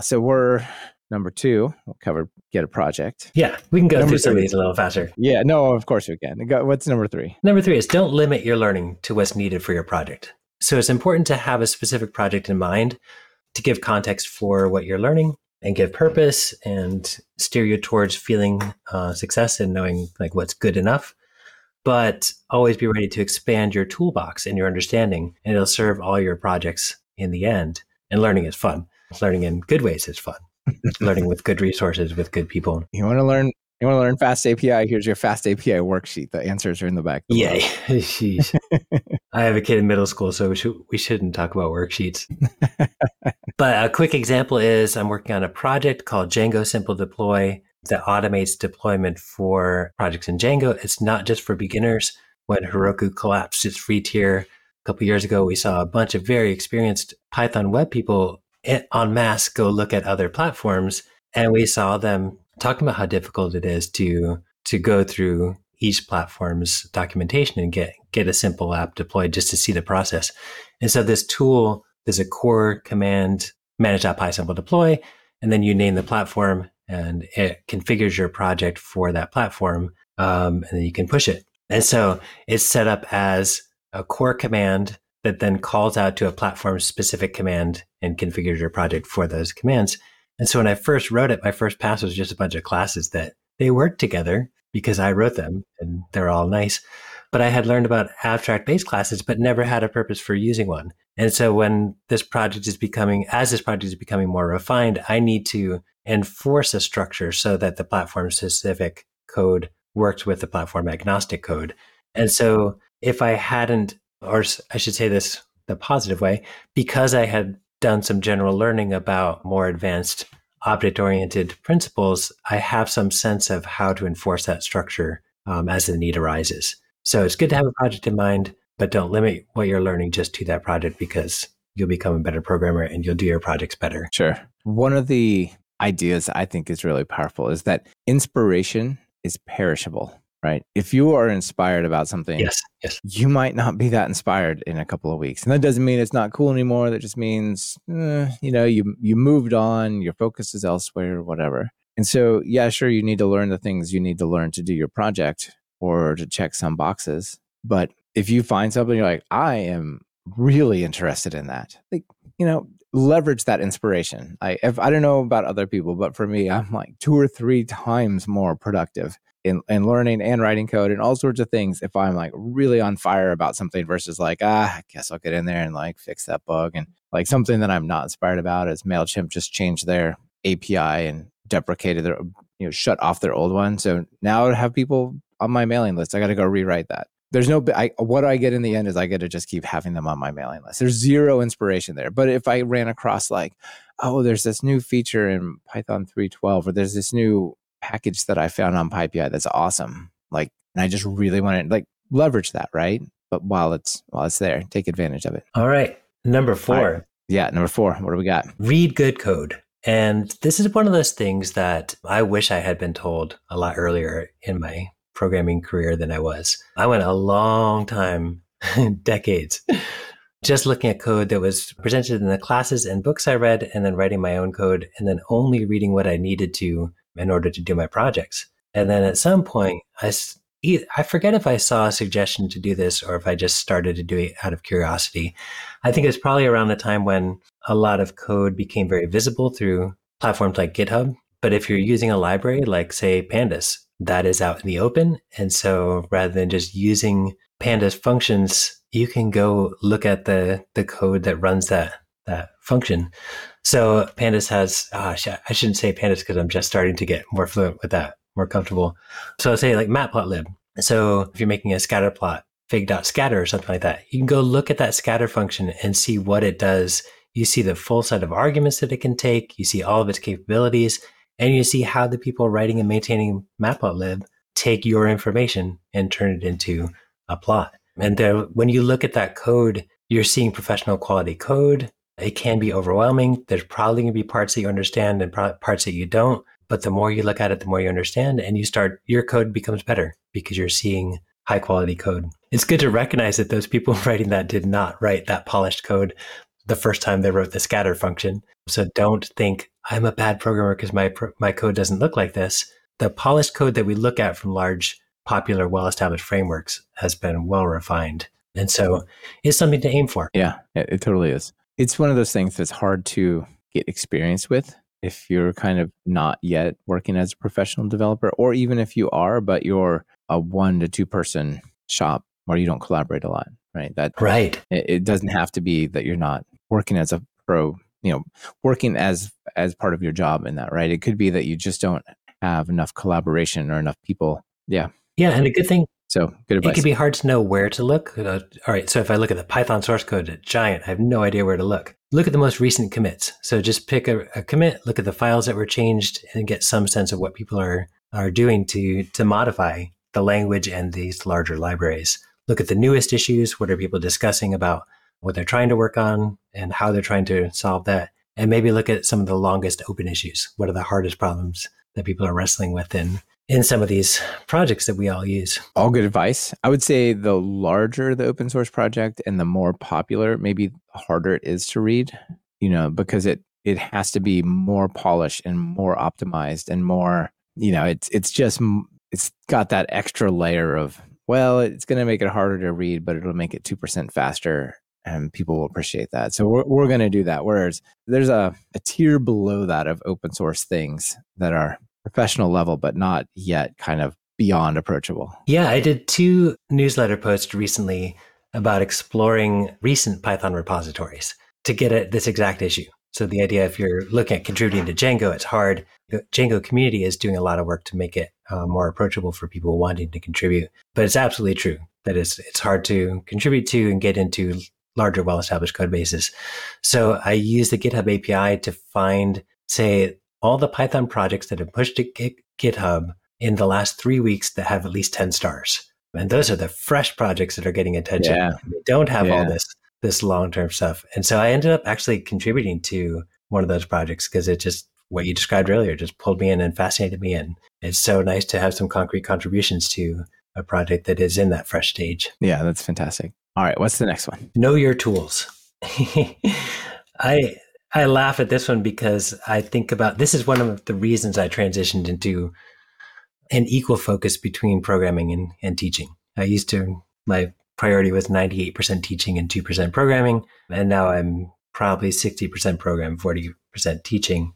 So we're number two. We'll cover get a project. Yeah, we can go Number through some of these a little faster. Yeah, no, of course we can. What's number three? Number three is don't limit your learning to what's needed for your project. So it's important to have a specific project in mind to give context for what you're learning and give purpose and steer you towards feeling uh, success and knowing like what's good enough. But always be ready to expand your toolbox and your understanding, and it'll serve all your projects in the end. And learning is fun. Learning in good ways is fun. learning with good resources, with good people. You want to learn? You want to learn FastAPI? Here's your FastAPI worksheet. The answers are in the back. Yay. Jeez. I have a kid in middle school, so we, should, we shouldn't talk about worksheets. but a quick example is I'm working on a project called Django Simple Deploy that automates deployment for projects in Django. It's not just for beginners. When Heroku collapsed its free tier a couple years ago, we saw a bunch of very experienced Python web people en masse go look at other platforms, and we saw them talking about how difficult it is to to go through each platform's documentation and get get a simple app deployed just to see the process. And so this tool, there's a core command manage.pysimple deploy, and then you name the platform and it configures your project for that platform, um, and then you can push it. And so it's set up as a core command that then calls out to a platform specific command and configures your project for those commands. And so when I first wrote it, my first pass was just a bunch of classes that they work together because I wrote them and they're all nice. But I had learned about abstract base classes, but never had a purpose for using one. And so when this project is becoming, as this project is becoming more refined, I need to enforce a structure so that the platform specific code works with the platform agnostic code. And so if I hadn't or I should say this the positive way, because I had done some general learning about more advanced object oriented principles, I have some sense of how to enforce that structure um, as the need arises. So it's good to have a project in mind, but don't limit what you're learning just to that project because you'll become a better programmer and you'll do your projects better. Sure. One of the ideas I think is really powerful is that inspiration is perishable right? If you are inspired about something, yes, yes, you might not be that inspired in a couple of weeks, and that doesn't mean it's not cool anymore. That just means, eh, you know, you you moved on, your focus is elsewhere, whatever. And so, yeah, sure, you need to learn the things you need to learn to do your project or to check some boxes. But if you find something, you're like, I am really interested in that. Like, you know, leverage that inspiration. I if, I don't know about other people, but for me, I'm like two or three times more productive in, in learning and writing code and all sorts of things if I'm like really on fire about something versus like, ah, I guess I'll get in there and like fix that bug. And like something that I'm not inspired about is MailChimp just changed their API and deprecated their, you know, shut off their old one. So now I have people on my mailing list. I got to go rewrite that. There's no, I, what I get in the end is I get to just keep having them on my mailing list. There's zero inspiration there. But if I ran across like, oh, there's this new feature in Python 3.12 or there's this new package that I found on PyPI that's awesome. Like, and I just really want to like leverage that, right? But while it's while it's there, take advantage of it. All right. Number four. Right. Yeah, number four. What do we got? Read good code. And this is one of those things that I wish I had been told a lot earlier in my programming career than I was. I went a long time, decades, just looking at code that was presented in the classes and books I read, and then writing my own code, and then only reading what I needed to in order to do my projects. And then at some point, I, I forget if I saw a suggestion to do this or if I just started to do it out of curiosity. I think it was probably around the time when a lot of code became very visible through platforms like GitHub. But if you're using a library like, say, Pandas, that is out in the open. And so rather than just using Pandas functions, you can go look at the, the code that runs that, that function. So Pandas has, oh, I shouldn't say Pandas because I'm just starting to get more fluent with that, more comfortable. So say like matplotlib. So if you're making a scatter plot, fig.scatter or something like that, you can go look at that scatter function and see what it does. You see the full set of arguments that it can take. You see all of its capabilities and you see how the people writing and maintaining matplotlib take your information and turn it into a plot. And there, when you look at that code, you're seeing professional quality code. It can be overwhelming. There's probably going to be parts that you understand and parts that you don't. But the more you look at it, the more you understand, and you start, your code becomes better because you're seeing high quality code. It's good to recognize that those people writing that did not write that polished code the first time they wrote the scatter function. So don't think I'm a bad programmer because my my code doesn't look like this. The polished code that we look at from large, popular, well-established frameworks has been well refined, and so it's something to aim for. Yeah, it, it totally is it's one of those things that's hard to get experience with if you're kind of not yet working as a professional developer, or even if you are, but you're a one to two person shop where you don't collaborate a lot, right? That right. It, it doesn't have to be that you're not working as a pro, you know, working as as part of your job in that, right? It could be that you just don't have enough collaboration or enough people. Yeah. Yeah, and a good thing so good advice. It can be hard to know where to look. Uh, all right. So if I look at the Python source code at Giant, I have no idea where to look. Look at the most recent commits. So just pick a, a commit, look at the files that were changed and get some sense of what people are, are doing to, to modify the language and these larger libraries. Look at the newest issues. What are people discussing about what they're trying to work on and how they're trying to solve that? And maybe look at some of the longest open issues. What are the hardest problems that people are wrestling with in in some of these projects that we all use. All good advice. I would say the larger the open source project and the more popular, maybe harder it is to read, you know, because it it has to be more polished and more optimized and more, you know, it's it's just it's got that extra layer of well, it's going to make it harder to read, but it'll make it 2% faster and people will appreciate that. So we're, we're going to do that. Whereas there's a, a tier below that of open source things that are professional level, but not yet kind of beyond approachable. Yeah, I did two newsletter posts recently about exploring recent Python repositories to get at this exact issue. So the idea, if you're looking at contributing to Django, it's hard. The Django community is doing a lot of work to make it uh, more approachable for people wanting to contribute. But it's absolutely true. that is it's hard to contribute to and get into larger, well-established code bases. So I use the GitHub API to find, say, all the Python projects that have pushed to GitHub in the last three weeks that have at least 10 stars. And those are the fresh projects that are getting attention. Yeah. They don't have yeah. all this this long-term stuff. And so I ended up actually contributing to one of those projects because it just what you described earlier just pulled me in and fascinated me. And it's so nice to have some concrete contributions to a project that is in that fresh stage. Yeah, that's fantastic. All right, what's the next one? Know your tools. I I laugh at this one because I think about this is one of the reasons I transitioned into an equal focus between programming and, and teaching. I used to my priority was 98% teaching and 2% programming, and now I'm probably 60% program, 40% teaching.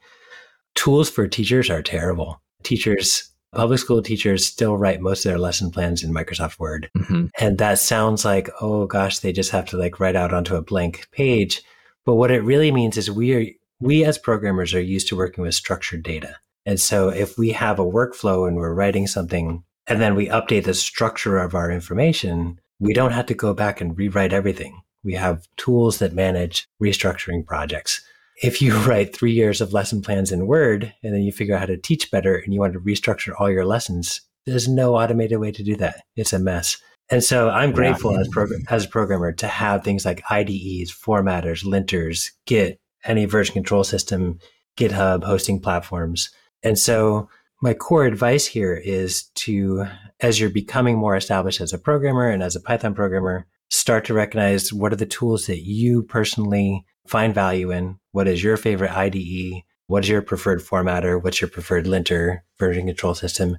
Tools for teachers are terrible. Teachers public school teachers still write most of their lesson plans in Microsoft Word. Mm-hmm. And that sounds like, oh gosh, they just have to like write out onto a blank page. But what it really means is we are, we as programmers are used to working with structured data. And so if we have a workflow and we're writing something and then we update the structure of our information, we don't have to go back and rewrite everything. We have tools that manage restructuring projects if you write three years of lesson plans in Word and then you figure out how to teach better and you want to restructure all your lessons, there's no automated way to do that. It's a mess. And so I'm grateful yeah. as, prog- as a programmer to have things like IDEs, formatters, linters, Git, any version control system, GitHub, hosting platforms. And so my core advice here is to, as you're becoming more established as a programmer and as a Python programmer, start to recognize what are the tools that you personally find value in. What is your favorite IDE? What is your preferred formatter? What's your preferred linter version control system?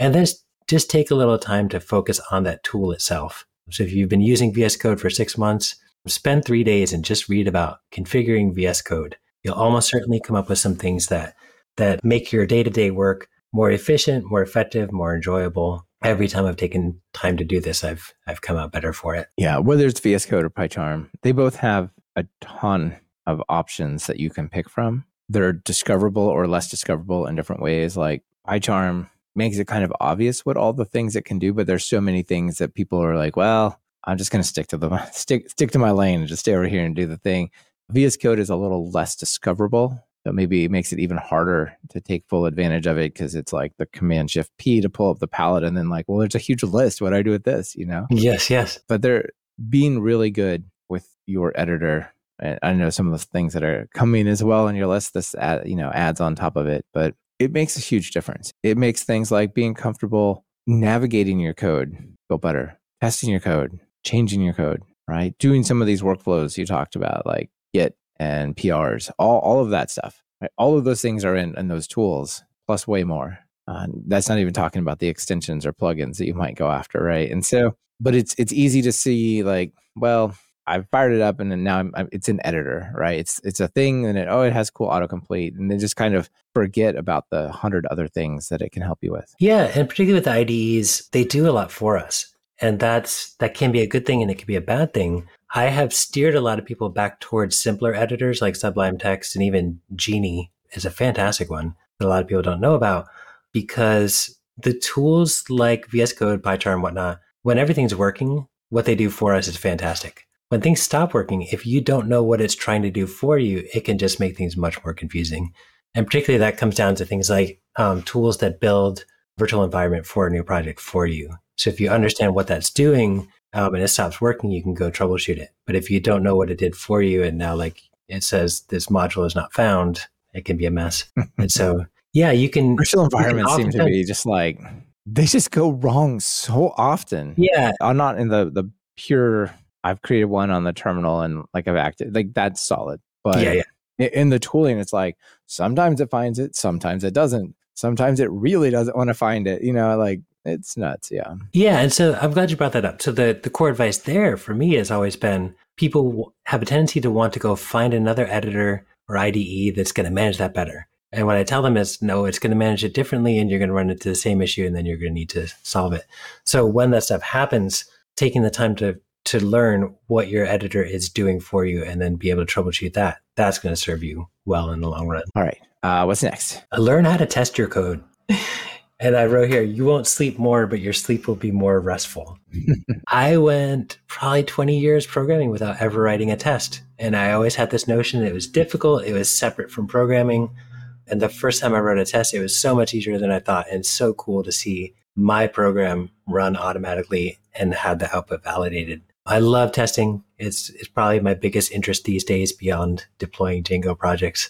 And then just take a little time to focus on that tool itself. So if you've been using VS Code for six months, spend three days and just read about configuring VS Code. You'll almost certainly come up with some things that that make your day-to-day work more efficient, more effective, more enjoyable. Every time I've taken time to do this, I've I've come out better for it. Yeah, whether it's VS Code or PyCharm, they both have a ton of options that you can pick from. They're discoverable or less discoverable in different ways. Like PyCharm makes it kind of obvious what all the things it can do, but there's so many things that people are like, well, I'm just going to stick to the stick stick to my lane and just stay over here and do the thing. VS Code is a little less discoverable, so maybe it makes it even harder to take full advantage of it because it's like the Command Shift P to pull up the palette, and then like, well, there's a huge list. What do I do with this? You know? Yes, yes. But they're being really good your editor. I know some of the things that are coming as well on your list. This ad, you know adds on top of it, but it makes a huge difference. It makes things like being comfortable navigating your code go better, testing your code, changing your code, right? Doing some of these workflows you talked about, like Git and PRs, all all of that stuff. Right? All of those things are in, in those tools, plus way more. Uh, that's not even talking about the extensions or plugins that you might go after, right? And so, but it's it's easy to see like, well, I've fired it up and then now I'm, I'm, it's an editor, right? It's it's a thing and it oh it has cool autocomplete and then just kind of forget about the hundred other things that it can help you with. Yeah, and particularly with IDEs, they do a lot for us. And that's that can be a good thing and it can be a bad thing. I have steered a lot of people back towards simpler editors like Sublime Text and even Geany is a fantastic one that a lot of people don't know about because the tools like VS Code, PyCharm, whatnot, when everything's working, what they do for us is fantastic when things stop working, if you don't know what it's trying to do for you, it can just make things much more confusing. And particularly that comes down to things like um, tools that build virtual environment for a new project for you. So if you understand what that's doing um, and it stops working, you can go troubleshoot it. But if you don't know what it did for you and now like it says this module is not found, it can be a mess. and so yeah, you can virtual environments seem to be just like they just go wrong so often. Yeah. I'm not in the the pure I've created one on the terminal and like I've acted like that's solid. But yeah, yeah. in the tooling, it's like sometimes it finds it, sometimes it doesn't. Sometimes it really doesn't want to find it. You know, like it's nuts. Yeah. Yeah. And so I'm glad you brought that up. So the, the core advice there for me has always been people have a tendency to want to go find another editor or IDE that's going to manage that better. And what I tell them is, no, it's going to manage it differently and you're going to run into the same issue and then you're going to need to solve it. So when that stuff happens, taking the time to to learn what your editor is doing for you and then be able to troubleshoot that. That's going to serve you well in the long run. All right. Uh, what's next? Uh, learn how to test your code. And I wrote here, you won't sleep more, but your sleep will be more restful. I went probably 20 years programming without ever writing a test. And I always had this notion it was difficult, it was separate from programming. And the first time I wrote a test, it was so much easier than I thought. And so cool to see my program run automatically and have the output validated. I love testing. It's, it's probably my biggest interest these days beyond deploying Django projects.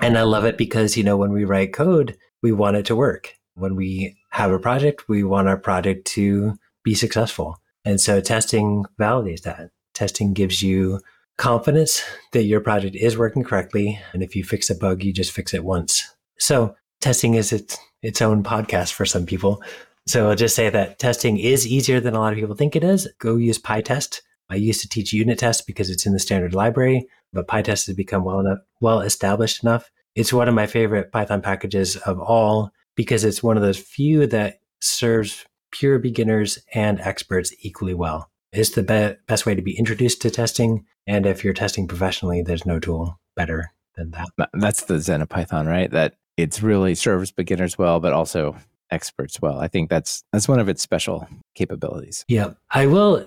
And I love it because, you know, when we write code, we want it to work. When we have a project, we want our project to be successful. And so testing validates that. Testing gives you confidence that your project is working correctly. And if you fix a bug, you just fix it once. So testing is its, its own podcast for some people. So I'll just say that testing is easier than a lot of people think it is. Go use PyTest. I used to teach unit tests because it's in the standard library, but PyTest has become well enough, well established enough. It's one of my favorite Python packages of all because it's one of those few that serves pure beginners and experts equally well. It's the be- best way to be introduced to testing. And if you're testing professionally, there's no tool better than that. That's the Zen of Python, right? That it's really serves beginners well, but also experts well. I think that's that's one of its special capabilities. Yeah. I will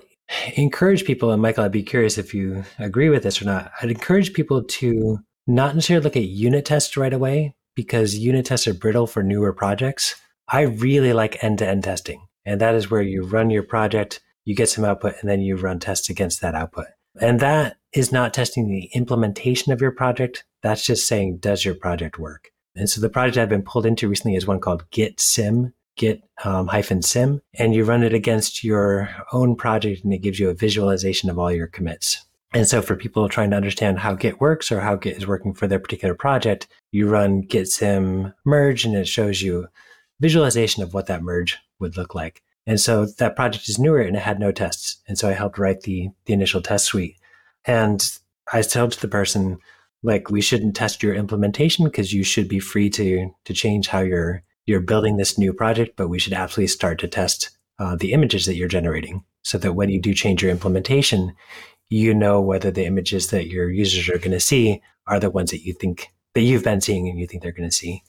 encourage people, and Michael, I'd be curious if you agree with this or not. I'd encourage people to not necessarily look at unit tests right away because unit tests are brittle for newer projects. I really like end to end testing. And that is where you run your project, you get some output, and then you run tests against that output. And that is not testing the implementation of your project. That's just saying, does your project work? And so the project I've been pulled into recently is one called Git Sim, Git um, hyphen sim, and you run it against your own project and it gives you a visualization of all your commits. And so for people trying to understand how Git works or how Git is working for their particular project, you run Git sim merge and it shows you visualization of what that merge would look like. And so that project is newer and it had no tests. And so I helped write the, the initial test suite. And I told the person, like, we shouldn't test your implementation because you should be free to, to change how you're, you're building this new project, but we should absolutely start to test uh, the images that you're generating so that when you do change your implementation, you know whether the images that your users are going to see are the ones that you think that you've been seeing and you think they're going to see.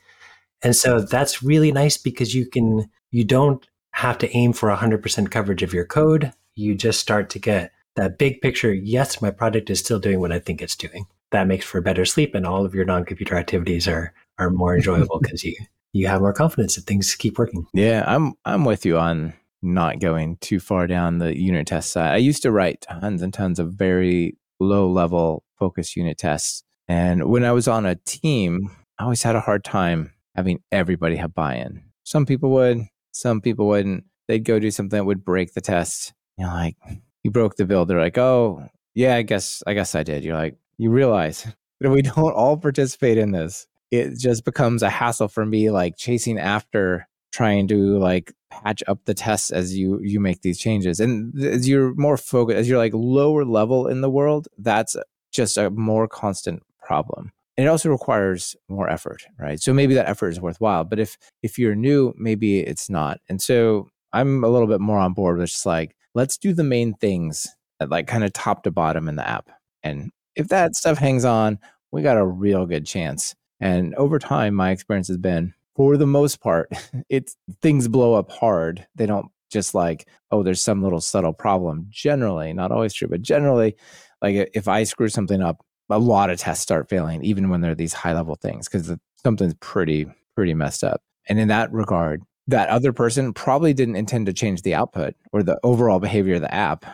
And so that's really nice because you can, you don't have to aim for 100% coverage of your code. You just start to get that big picture. Yes, my project is still doing what I think it's doing. That makes for better sleep and all of your non-computer activities are, are more enjoyable because you, you have more confidence that things keep working. Yeah, I'm, I'm with you on not going too far down the unit test side. I used to write tons and tons of very low level focus unit tests. And when I was on a team, I always had a hard time having everybody have buy in. Some people would, some people wouldn't. They'd go do something that would break the test. You're like, you broke the build. They're like, oh, yeah, I guess, I guess I did. You're like, you realize that we don't all participate in this. It just becomes a hassle for me, like chasing after trying to like patch up the tests as you you make these changes. And as you're more focused as you're like lower level in the world that's just a more constant problem. And it also requires more effort right? So maybe that effort is worthwhile but if if you're new maybe it's not. And so i'm a little bit more on board with just like let's do the main things like kind of top to bottom in the app and if that stuff hangs on we got a real good chance and over time my experience has been for the most part it's things blow up hard they don't just like oh there's some little subtle problem generally not always true but generally like if i screw something up a lot of tests start failing, even when they're these high level things, because something's pretty, pretty messed up. And in that regard, that other person probably didn't intend to change the output or the overall behavior of the app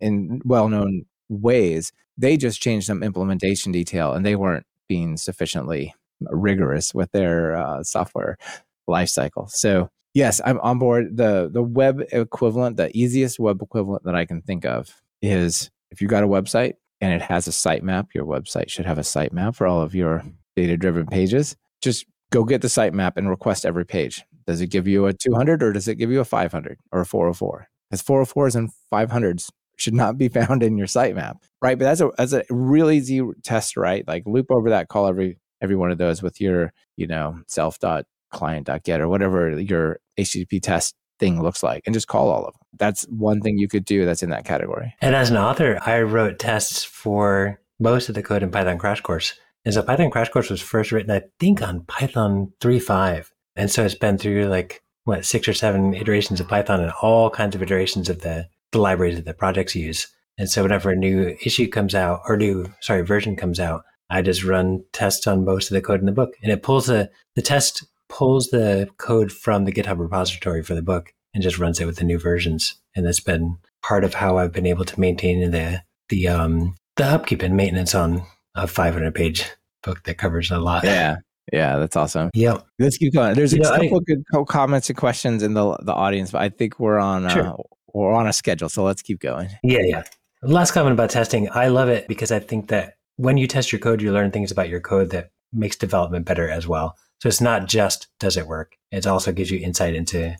in well known ways. They just changed some implementation detail and they weren't being sufficiently rigorous with their uh, software lifecycle. So, yes, I'm on board. The, the web equivalent, the easiest web equivalent that I can think of is if you got a website, and it has a sitemap. Your website should have a sitemap for all of your data driven pages. Just go get the sitemap and request every page. Does it give you a 200 or does it give you a 500 or a 404? Because 404s and 500s should not be found in your sitemap, right? But that's a that's a really easy test, right? Like loop over that, call every every one of those with your you know self dot client dot get or whatever your HTTP test thing looks like and just call all of them. That's one thing you could do that's in that category. And as an author, I wrote tests for most of the code in Python Crash Course. And so Python Crash Course was first written, I think, on Python 3.5. And so it's been through like what six or seven iterations of Python and all kinds of iterations of the, the libraries that the projects use. And so whenever a new issue comes out or new sorry version comes out, I just run tests on most of the code in the book, and it pulls the the test pulls the code from the GitHub repository for the book and just runs it with the new versions. And that's been part of how I've been able to maintain the the um the upkeep and maintenance on a 500 page book that covers a lot. Yeah. Yeah, that's awesome. Yeah, Let's keep going. There's a You know, couple I- of good comments and questions in the the audience, but I think we're on uh, Sure. We're on a schedule, so let's keep going. Yeah, yeah. Last comment about testing. I love it because I think that when you test your code, you learn things about your code that makes development better as well. So it's not just does it work. It also gives you insight into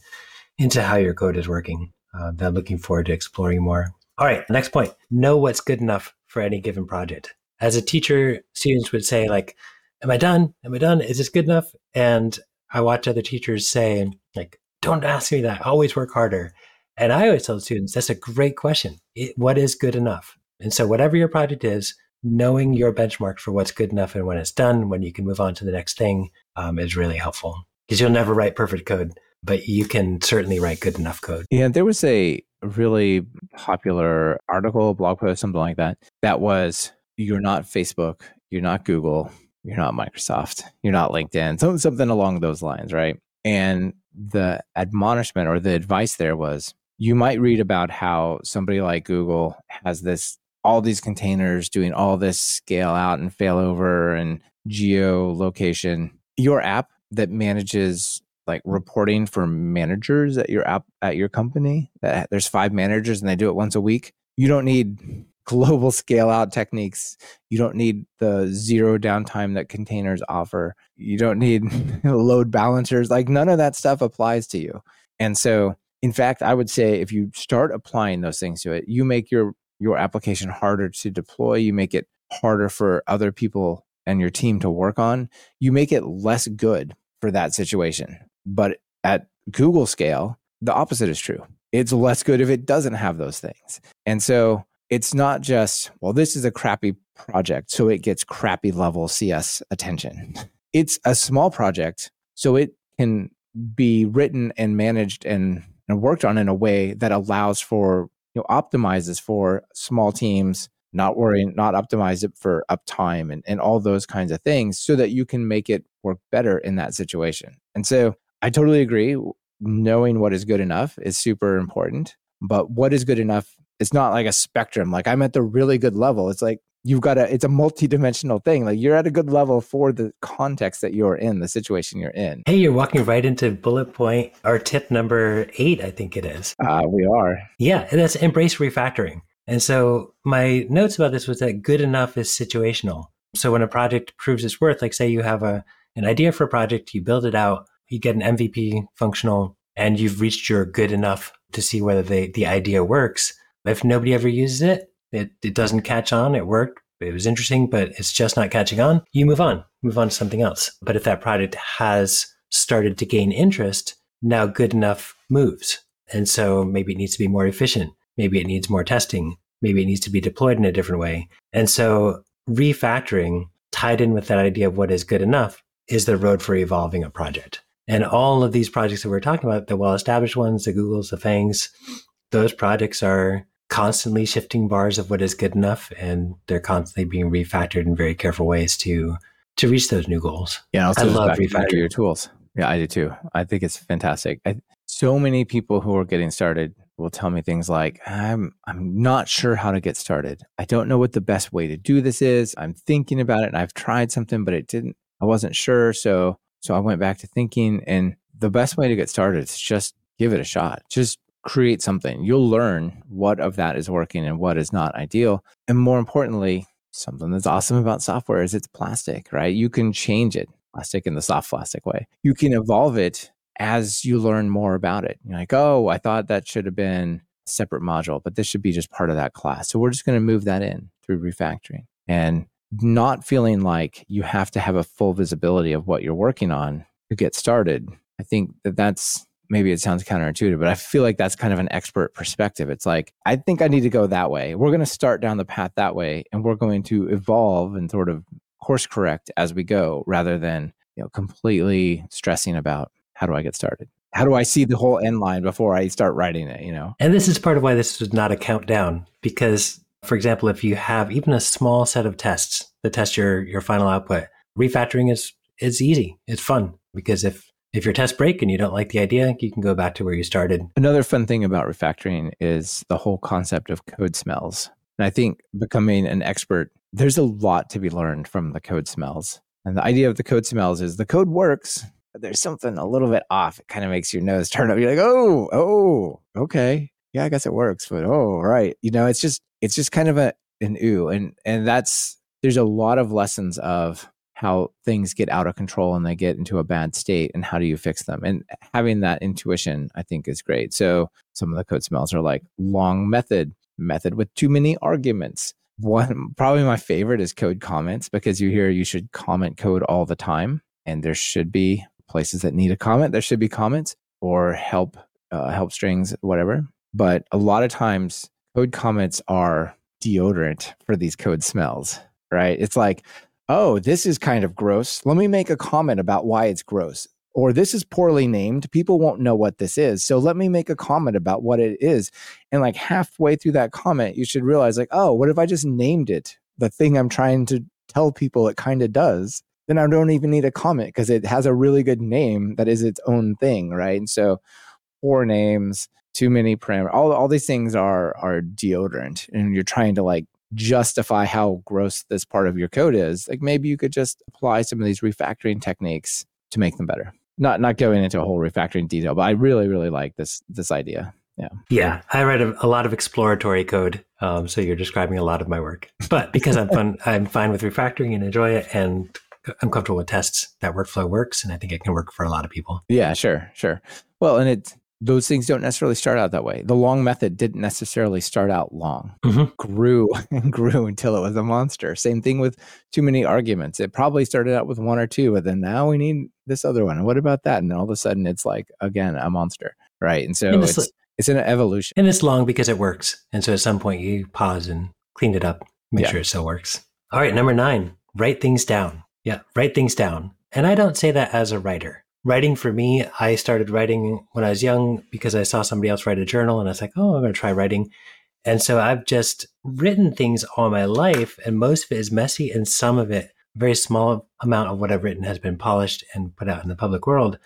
into how your code is working. Uh, I'm looking forward to exploring more. All right, next point. Know what's good enough for any given project. As a teacher, students would say like, "Am I done? Am I done? Is this good enough?" And I watch other teachers say like, "Don't ask me that. Always work harder." And I always tell students, that's a great question. It, what is good enough? And so, whatever your project is, knowing your benchmarks for what's good enough and when it's done, when you can move on to the next thing, um, is really helpful. Because you'll never write perfect code, but you can certainly write good enough code. Yeah, there was a really popular article, blog post, something like that. That was you're not Facebook, you're not Google, you're not Microsoft, you're not LinkedIn, some, something along those lines, right? And the admonishment or the advice there was you might read about how somebody like Google has this all these containers doing all this scale out and failover and geolocation. Your app that manages like reporting for managers at your app at your company that there's five managers and they do it once a week. You don't need global scale out techniques. You don't need the zero downtime that containers offer. You don't need load balancers. Like none of that stuff applies to you. And so in fact i would say if you start applying those things to it you make your your application harder to deploy you make it harder for other people and your team to work on you make it less good for that situation but at Google scale, the opposite is true. It's less good if it doesn't have those things. And so it's not just, well, this is a crappy project, so it gets crappy level CS attention. It's a small project, so it can be written and managed and, and worked on in a way that allows for, you know, optimizes for small teams, not worrying, not optimize it for uptime and, and all those kinds of things so that you can make it work better in that situation. And so I totally agree. Knowing what is good enough is super important. But what is good enough? It's not like a spectrum. Like I'm at the really good level. It's like you've got a, it's a multi-dimensional thing. Like you're at a good level for the context that you're in, the situation you're in. Hey, you're walking right into bullet point or tip number eight, I think it is. Uh, we are. Yeah, and that's embrace refactoring. And so my notes about this was that good enough is situational. So when a project proves its worth, like say you have a an idea for a project, you build it out, you get an MVP functional, and you've reached your good enough to see whether the, the idea works. If nobody ever uses it, it, it doesn't catch on, it worked, it was interesting, but it's just not catching on, you move on, move on to something else. But if that project has started to gain interest, now good enough moves. And so maybe it needs to be more efficient. Maybe it needs more testing. Maybe it needs to be deployed in a different way. And so refactoring tied in with that idea of what is good enough is the road for evolving a project. And all of these projects that we're talking about, the well established ones, the Googles, the FAANGs, those projects are constantly shifting bars of what is good enough and they're constantly being refactored in very careful ways to to reach those new goals. Yeah, also I love refactoring. your tools. Yeah, I do too. I think it's fantastic. I, so many people who are getting started will tell me things like, "I'm I'm not sure how to get started. I don't know what the best way to do this is. I'm thinking about it, and I've tried something, but it didn't. I wasn't sure, so so I went back to thinking. And the best way to get started is just give it a shot. Just create something. You'll learn what of that is working and what is not ideal, and more importantly, something that's awesome about software is it's plastic, right? You can change it, plastic in the soft plastic way. You can evolve it as you learn more about it. You're like, oh, I thought that should have been a separate module, but this should be just part of that class. So we're just going to move that in through refactoring and not feeling like you have to have a full visibility of what you're working on to get started. I think that that's maybe it sounds counterintuitive, but I feel like that's kind of an expert perspective. It's like, I think I need to go that way. We're going to start down the path that way and we're going to evolve and sort of course correct as we go rather than, you know, completely stressing about how do I get started. how do I see the whole end line before I start writing it, you know? And this is part of why this is not a countdown because for example, if you have even a small set of tests that test your your final output, refactoring is is easy. It's fun because if if your tests break and you don't like the idea, you can go back to where you started. Another fun thing about refactoring is the whole concept of code smells. And I think becoming an expert, there's a lot to be learned from the code smells. And the idea of the code smells is the code works, but there's something a little bit off. It kind of makes your nose turn up. You're like, oh, oh, okay. Yeah, I guess it works, but oh, right. You know, it's just it's just kind of a an ooh. And and that's there's a lot of lessons of how things get out of control and they get into a bad state and how do you fix them? And having that intuition i think is great. So some of the code smells are like long method method with too many arguments. One probably my favorite is code comments because you hear you should comment code all the time and there should be places that need a comment. There should be comments or help uh, help strings whatever. But a lot of times code comments are deodorant for these code smells right? It's like oh, this is kind of gross. Let me make a comment about why it's gross. Or this is poorly named. People won't know what this is. So let me make a comment about what it is. And like halfway through that comment, you should realize, like, oh, what if I just named it the thing I'm trying to tell people it kind of does? Then I don't even need a comment because it has a really good name that is its own thing, right? And so, poor names, too many parameters, all, all these things are are deodorant, and you're trying to like justify how gross this part of your code is, like maybe you could just apply some of these refactoring techniques to make them better. Not not going into a whole refactoring detail, but I really really like this this idea. Yeah. Yeah, I write a, a lot of exploratory code, um, so you're describing a lot of my work. But because I'm fun, I'm fine with refactoring and enjoy it, and I'm comfortable with tests. That workflow works, and I think it can work for a lot of people. Yeah, sure, sure. Well, and it's those things don't necessarily start out that way. The long method didn't necessarily start out long, mm-hmm. grew and grew until it was a monster. Same thing with too many arguments. It probably started out with one or two, but then now we need this other one. And what about that? And then all of a sudden it's like, again, a monster. Right. And so and it's, it's an evolution. And it's long because it works. And so at some point you pause and clean it up, make yeah. sure it still works. All right. Number nine, write things down. Yeah. Write things down. And I don't say that as a writer writing for me, I started writing when I was young because I saw somebody else write a journal and I was like, oh, I'm going to try writing. And so I've just written things all my life, and most of it is messy, and some of it, very small amount of what I've written has been polished and put out in the public world.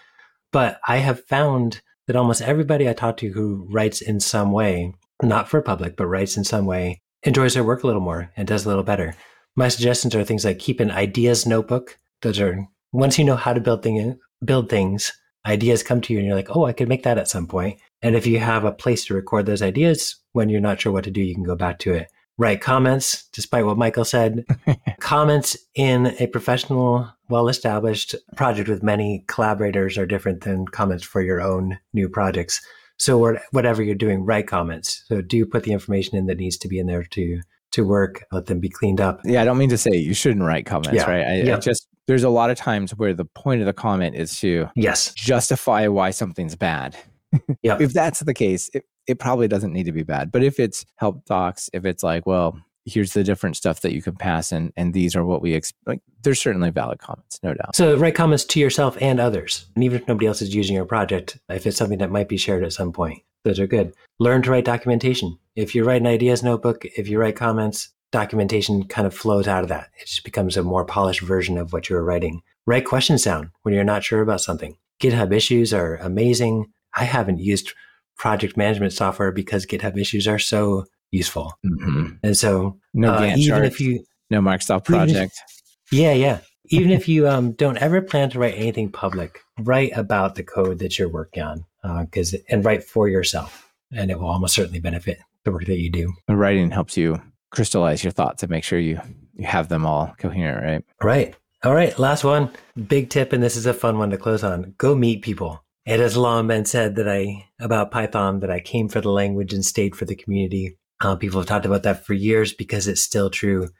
But I have found that almost everybody I talk to who writes in some way, not for public, but writes in some way, enjoys their work a little more and does a little better. My suggestions are things like keep an ideas notebook. Those are once you know how to build things build things, ideas come to you and you're like, oh, I could make that at some point. And if you have a place to record those ideas, when you're not sure what to do, you can go back to it. Write comments, despite what Michael said. comments in a professional, well established project with many collaborators are different than comments for your own new projects. So, whatever you're doing, write comments. So, do put the information in that needs to be in there to to work, let them be cleaned up. Yeah, I don't mean to say you shouldn't write comments, yeah. right? I, yeah. I just there's a lot of times where the point of the comment is to yes justify why something's bad. yeah. if that's the case, it, it probably doesn't need to be bad. But if it's help docs, if it's like, well, here's the different stuff that you can pass and and these are what we expect like, there's certainly valid comments no doubt so write comments to yourself and others and even if nobody else is using your project if it's something that might be shared at some point those are good learn to write documentation if you write an ideas notebook if you write comments documentation kind of flows out of that. It just becomes a more polished version of what you were writing. Write questions down when you're not sure about something. GitHub issues are amazing. I haven't used project management software because GitHub issues are so useful. Mm-hmm. And so, no uh, even chart, if you no Microsoft project, if, yeah, yeah. Even if you um, don't ever plan to write anything public, write about the code that you're working on, because uh, and write for yourself, and it will almost certainly benefit the work that you do. writing helps you crystallize your thoughts and make sure you you have them all coherent, right? Right. All right. Last one. Big tip, and this is a fun one to close on. Go meet people. It has long been said that I about Python that I came for the language and stayed for the community. Uh, people have talked about that for years because it's still true.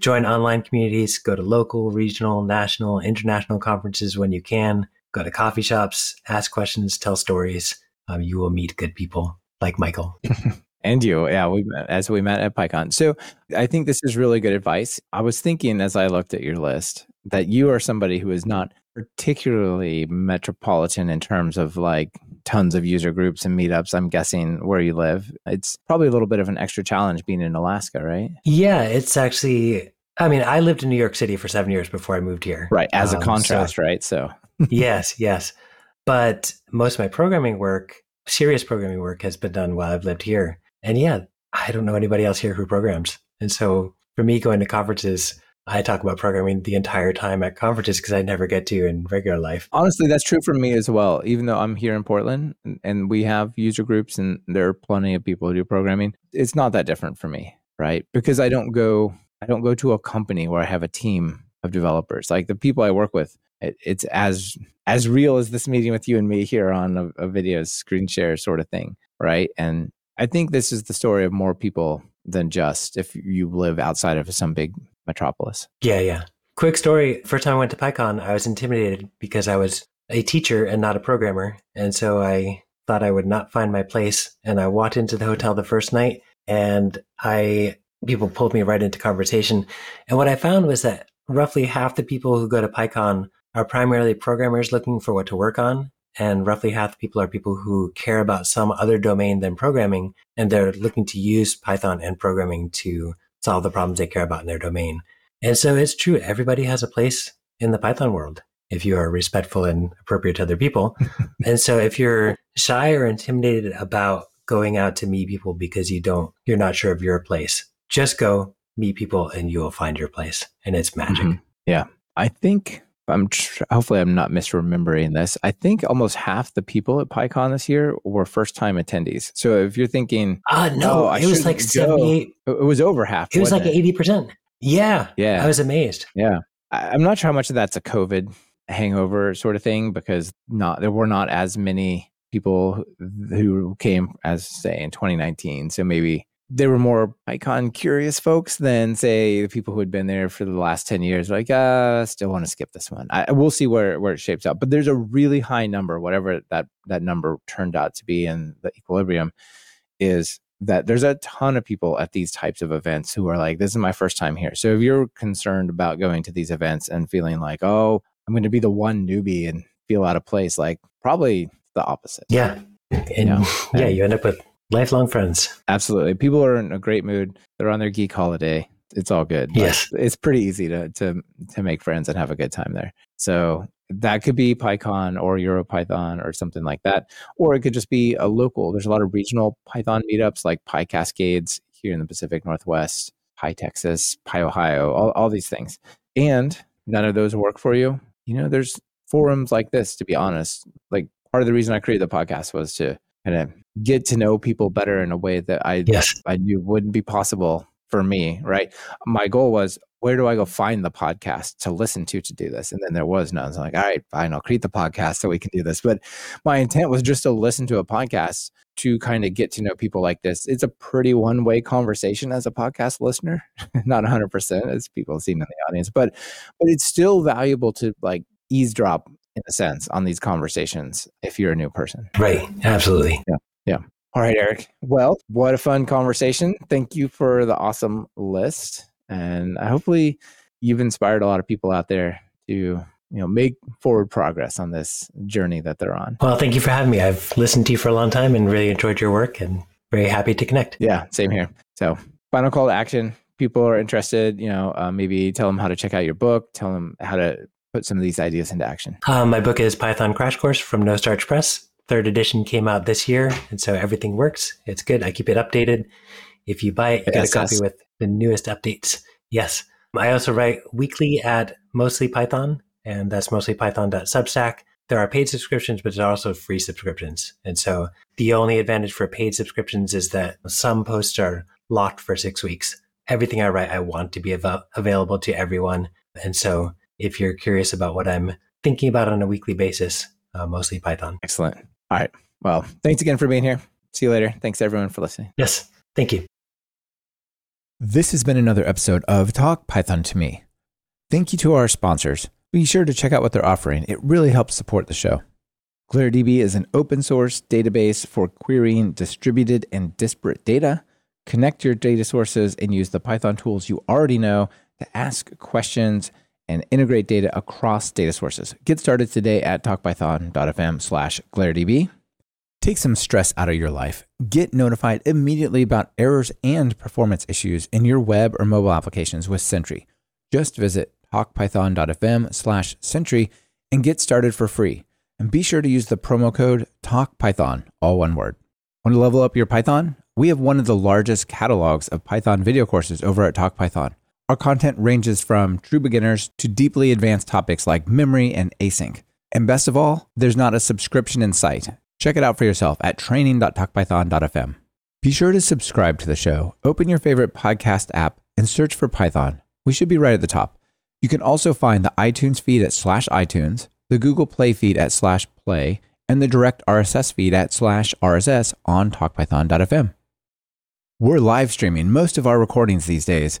Join online communities, go to local, regional, national, international conferences when you can. Go to coffee shops, ask questions, tell stories. Um, you will meet good people like Michael. And you, yeah, we as we met at PyCon. So I think this is really good advice. I was thinking as I looked at your list that you are somebody who is not particularly metropolitan in terms of like tons of user groups and meetups. I'm guessing where you live. It's probably a little bit of an extra challenge being in Alaska, right? Yeah, it's actually. I mean, I lived in New York City for seven years before I moved here. Right, as a um, contrast, so, right? So, yes, yes. But most of my programming work, serious programming work, has been done while I've lived here. And yeah, I don't know anybody else here who programs. And so for me, going to conferences, I talk about programming the entire time at conferences because I never get to in regular life. Honestly, that's true for me as well. Even though I'm here in Portland and we have user groups and there are plenty of people who do programming, it's not that different for me, right? Because I don't go I don't go to a company where I have a team of developers. Like the people I work with, it, it's as as real as this meeting with you and me here on a, a video screen share sort of thing, right? And I think this is the story of more people than just if you live outside of some big metropolis. Yeah, yeah. Quick story. First time I went to PyCon, I was intimidated because I was a teacher and not a programmer. And so I thought I would not find my place. And I walked into the hotel the first night and I people pulled me right into conversation. And what I found was that roughly half the people who go to PyCon are primarily programmers looking for what to work on. And roughly half the people are people who care about some other domain than programming. And they're looking to use Python and programming to solve the problems they care about in their domain. And so it's true. Everybody has a place in the Python world if you are respectful and appropriate to other people. and so if you're shy or intimidated about going out to meet people because you don't, you're not sure of your place, just go meet people and you will find your place and it's magic. Mm-hmm. Yeah. I think I'm tr- hopefully I'm not misremembering this. I think almost half the people at PyCon this year were first time attendees. So if you're thinking, uh, no, oh, it was like 78. It was over half. It was like 80%. Yeah. Yeah. I was amazed. Yeah. I'm not sure how much of that's a COVID hangover sort of thing because not there were not as many people who came as say in 2019. So maybe they were more icon curious folks than say the people who had been there for the last 10 years. Like uh still want to skip this one. I, we'll see where where it shapes out. But there's a really high number whatever that that number turned out to be in the equilibrium is that there's a ton of people at these types of events who are like this is my first time here. So if you're concerned about going to these events and feeling like oh i'm going to be the one newbie and feel out of place like probably the opposite. Yeah. And you know? yeah you end up with lifelong friends. Absolutely. People are in a great mood. They're on their geek holiday. It's all good. Yes. It's pretty easy to, to, to make friends and have a good time there. So that could be PyCon or EuroPython or something like that. Or it could just be a local. There's a lot of regional Python meetups like PyCascades here in the Pacific Northwest, py PyTexas, PyOhio, all, all these things. And none of those work for you. You know, there's forums like this, to be honest. Like part of the reason I created the podcast was to kind of get to know people better in a way that I yes. I knew wouldn't be possible for me, right? My goal was where do I go find the podcast to listen to to do this? And then there was none. So I'm like, all right, fine, I'll create the podcast so we can do this. But my intent was just to listen to a podcast to kind of get to know people like this. It's a pretty one way conversation as a podcast listener, not 100% as people seen in the audience, but but it's still valuable to like eavesdrop in a sense on these conversations if you're a new person. Right. Absolutely. Yeah. Yeah. All right, Eric. Well, what a fun conversation. Thank you for the awesome list. And hopefully you've inspired a lot of people out there to, you know, make forward progress on this journey that they're on. Well, thank you for having me. I've listened to you for a long time and really enjoyed your work and very happy to connect. Yeah, same here. So, final call to action. People are interested, you know, uh, maybe tell them how to check out your book, tell them how to put some of these ideas into action? Um, my book is Python Crash Course from No Starch Press. Third edition came out this year, and so everything works. It's good. I keep it updated. If you buy it, you get a copy with the newest updates. Yes. I also write weekly at Mostly Python, and that's mostlypython.substack. There are paid subscriptions, but there are also free subscriptions. And so the only advantage for paid subscriptions is that some posts are locked for six weeks. Everything I write, I want to be av- available to everyone. And so if you're curious about what I'm thinking about on a weekly basis, uh, mostly Python. Excellent. All right. Well, thanks again for being here. See you later. Thanks everyone for listening. Yes. Thank you. This has been another episode of Talk Python to Me. Thank you to our sponsors. Be sure to check out what they're offering. It really helps support the show. GlareDB is an open source database for querying distributed and disparate data. Connect your data sources and use the Python tools you already know to ask questions and integrate data across data sources. Get started today at talkpython.fm slash GlareDB. Take some stress out of your life. Get notified immediately about errors and performance issues in your web or mobile applications with Sentry. Just visit talkpython.fm slash Sentry and get started for free. And be sure to use the promo code TALKPython, all one word. Want to level up your Python? We have one of the largest catalogs of Python video courses over at TalkPython. Our content ranges from true beginners to deeply advanced topics like memory and async. And best of all, there's not a subscription in sight. Check it out for yourself at training.talkpython.fm. Be sure to subscribe to the show. Open your favorite podcast app and search for Python. We should be right at the top. You can also find the iTunes feed at slash iTunes, the Google Play feed at slash play, and the direct RSS feed at slash RSS on talkpython.fm. We're live streaming most of our recordings these days.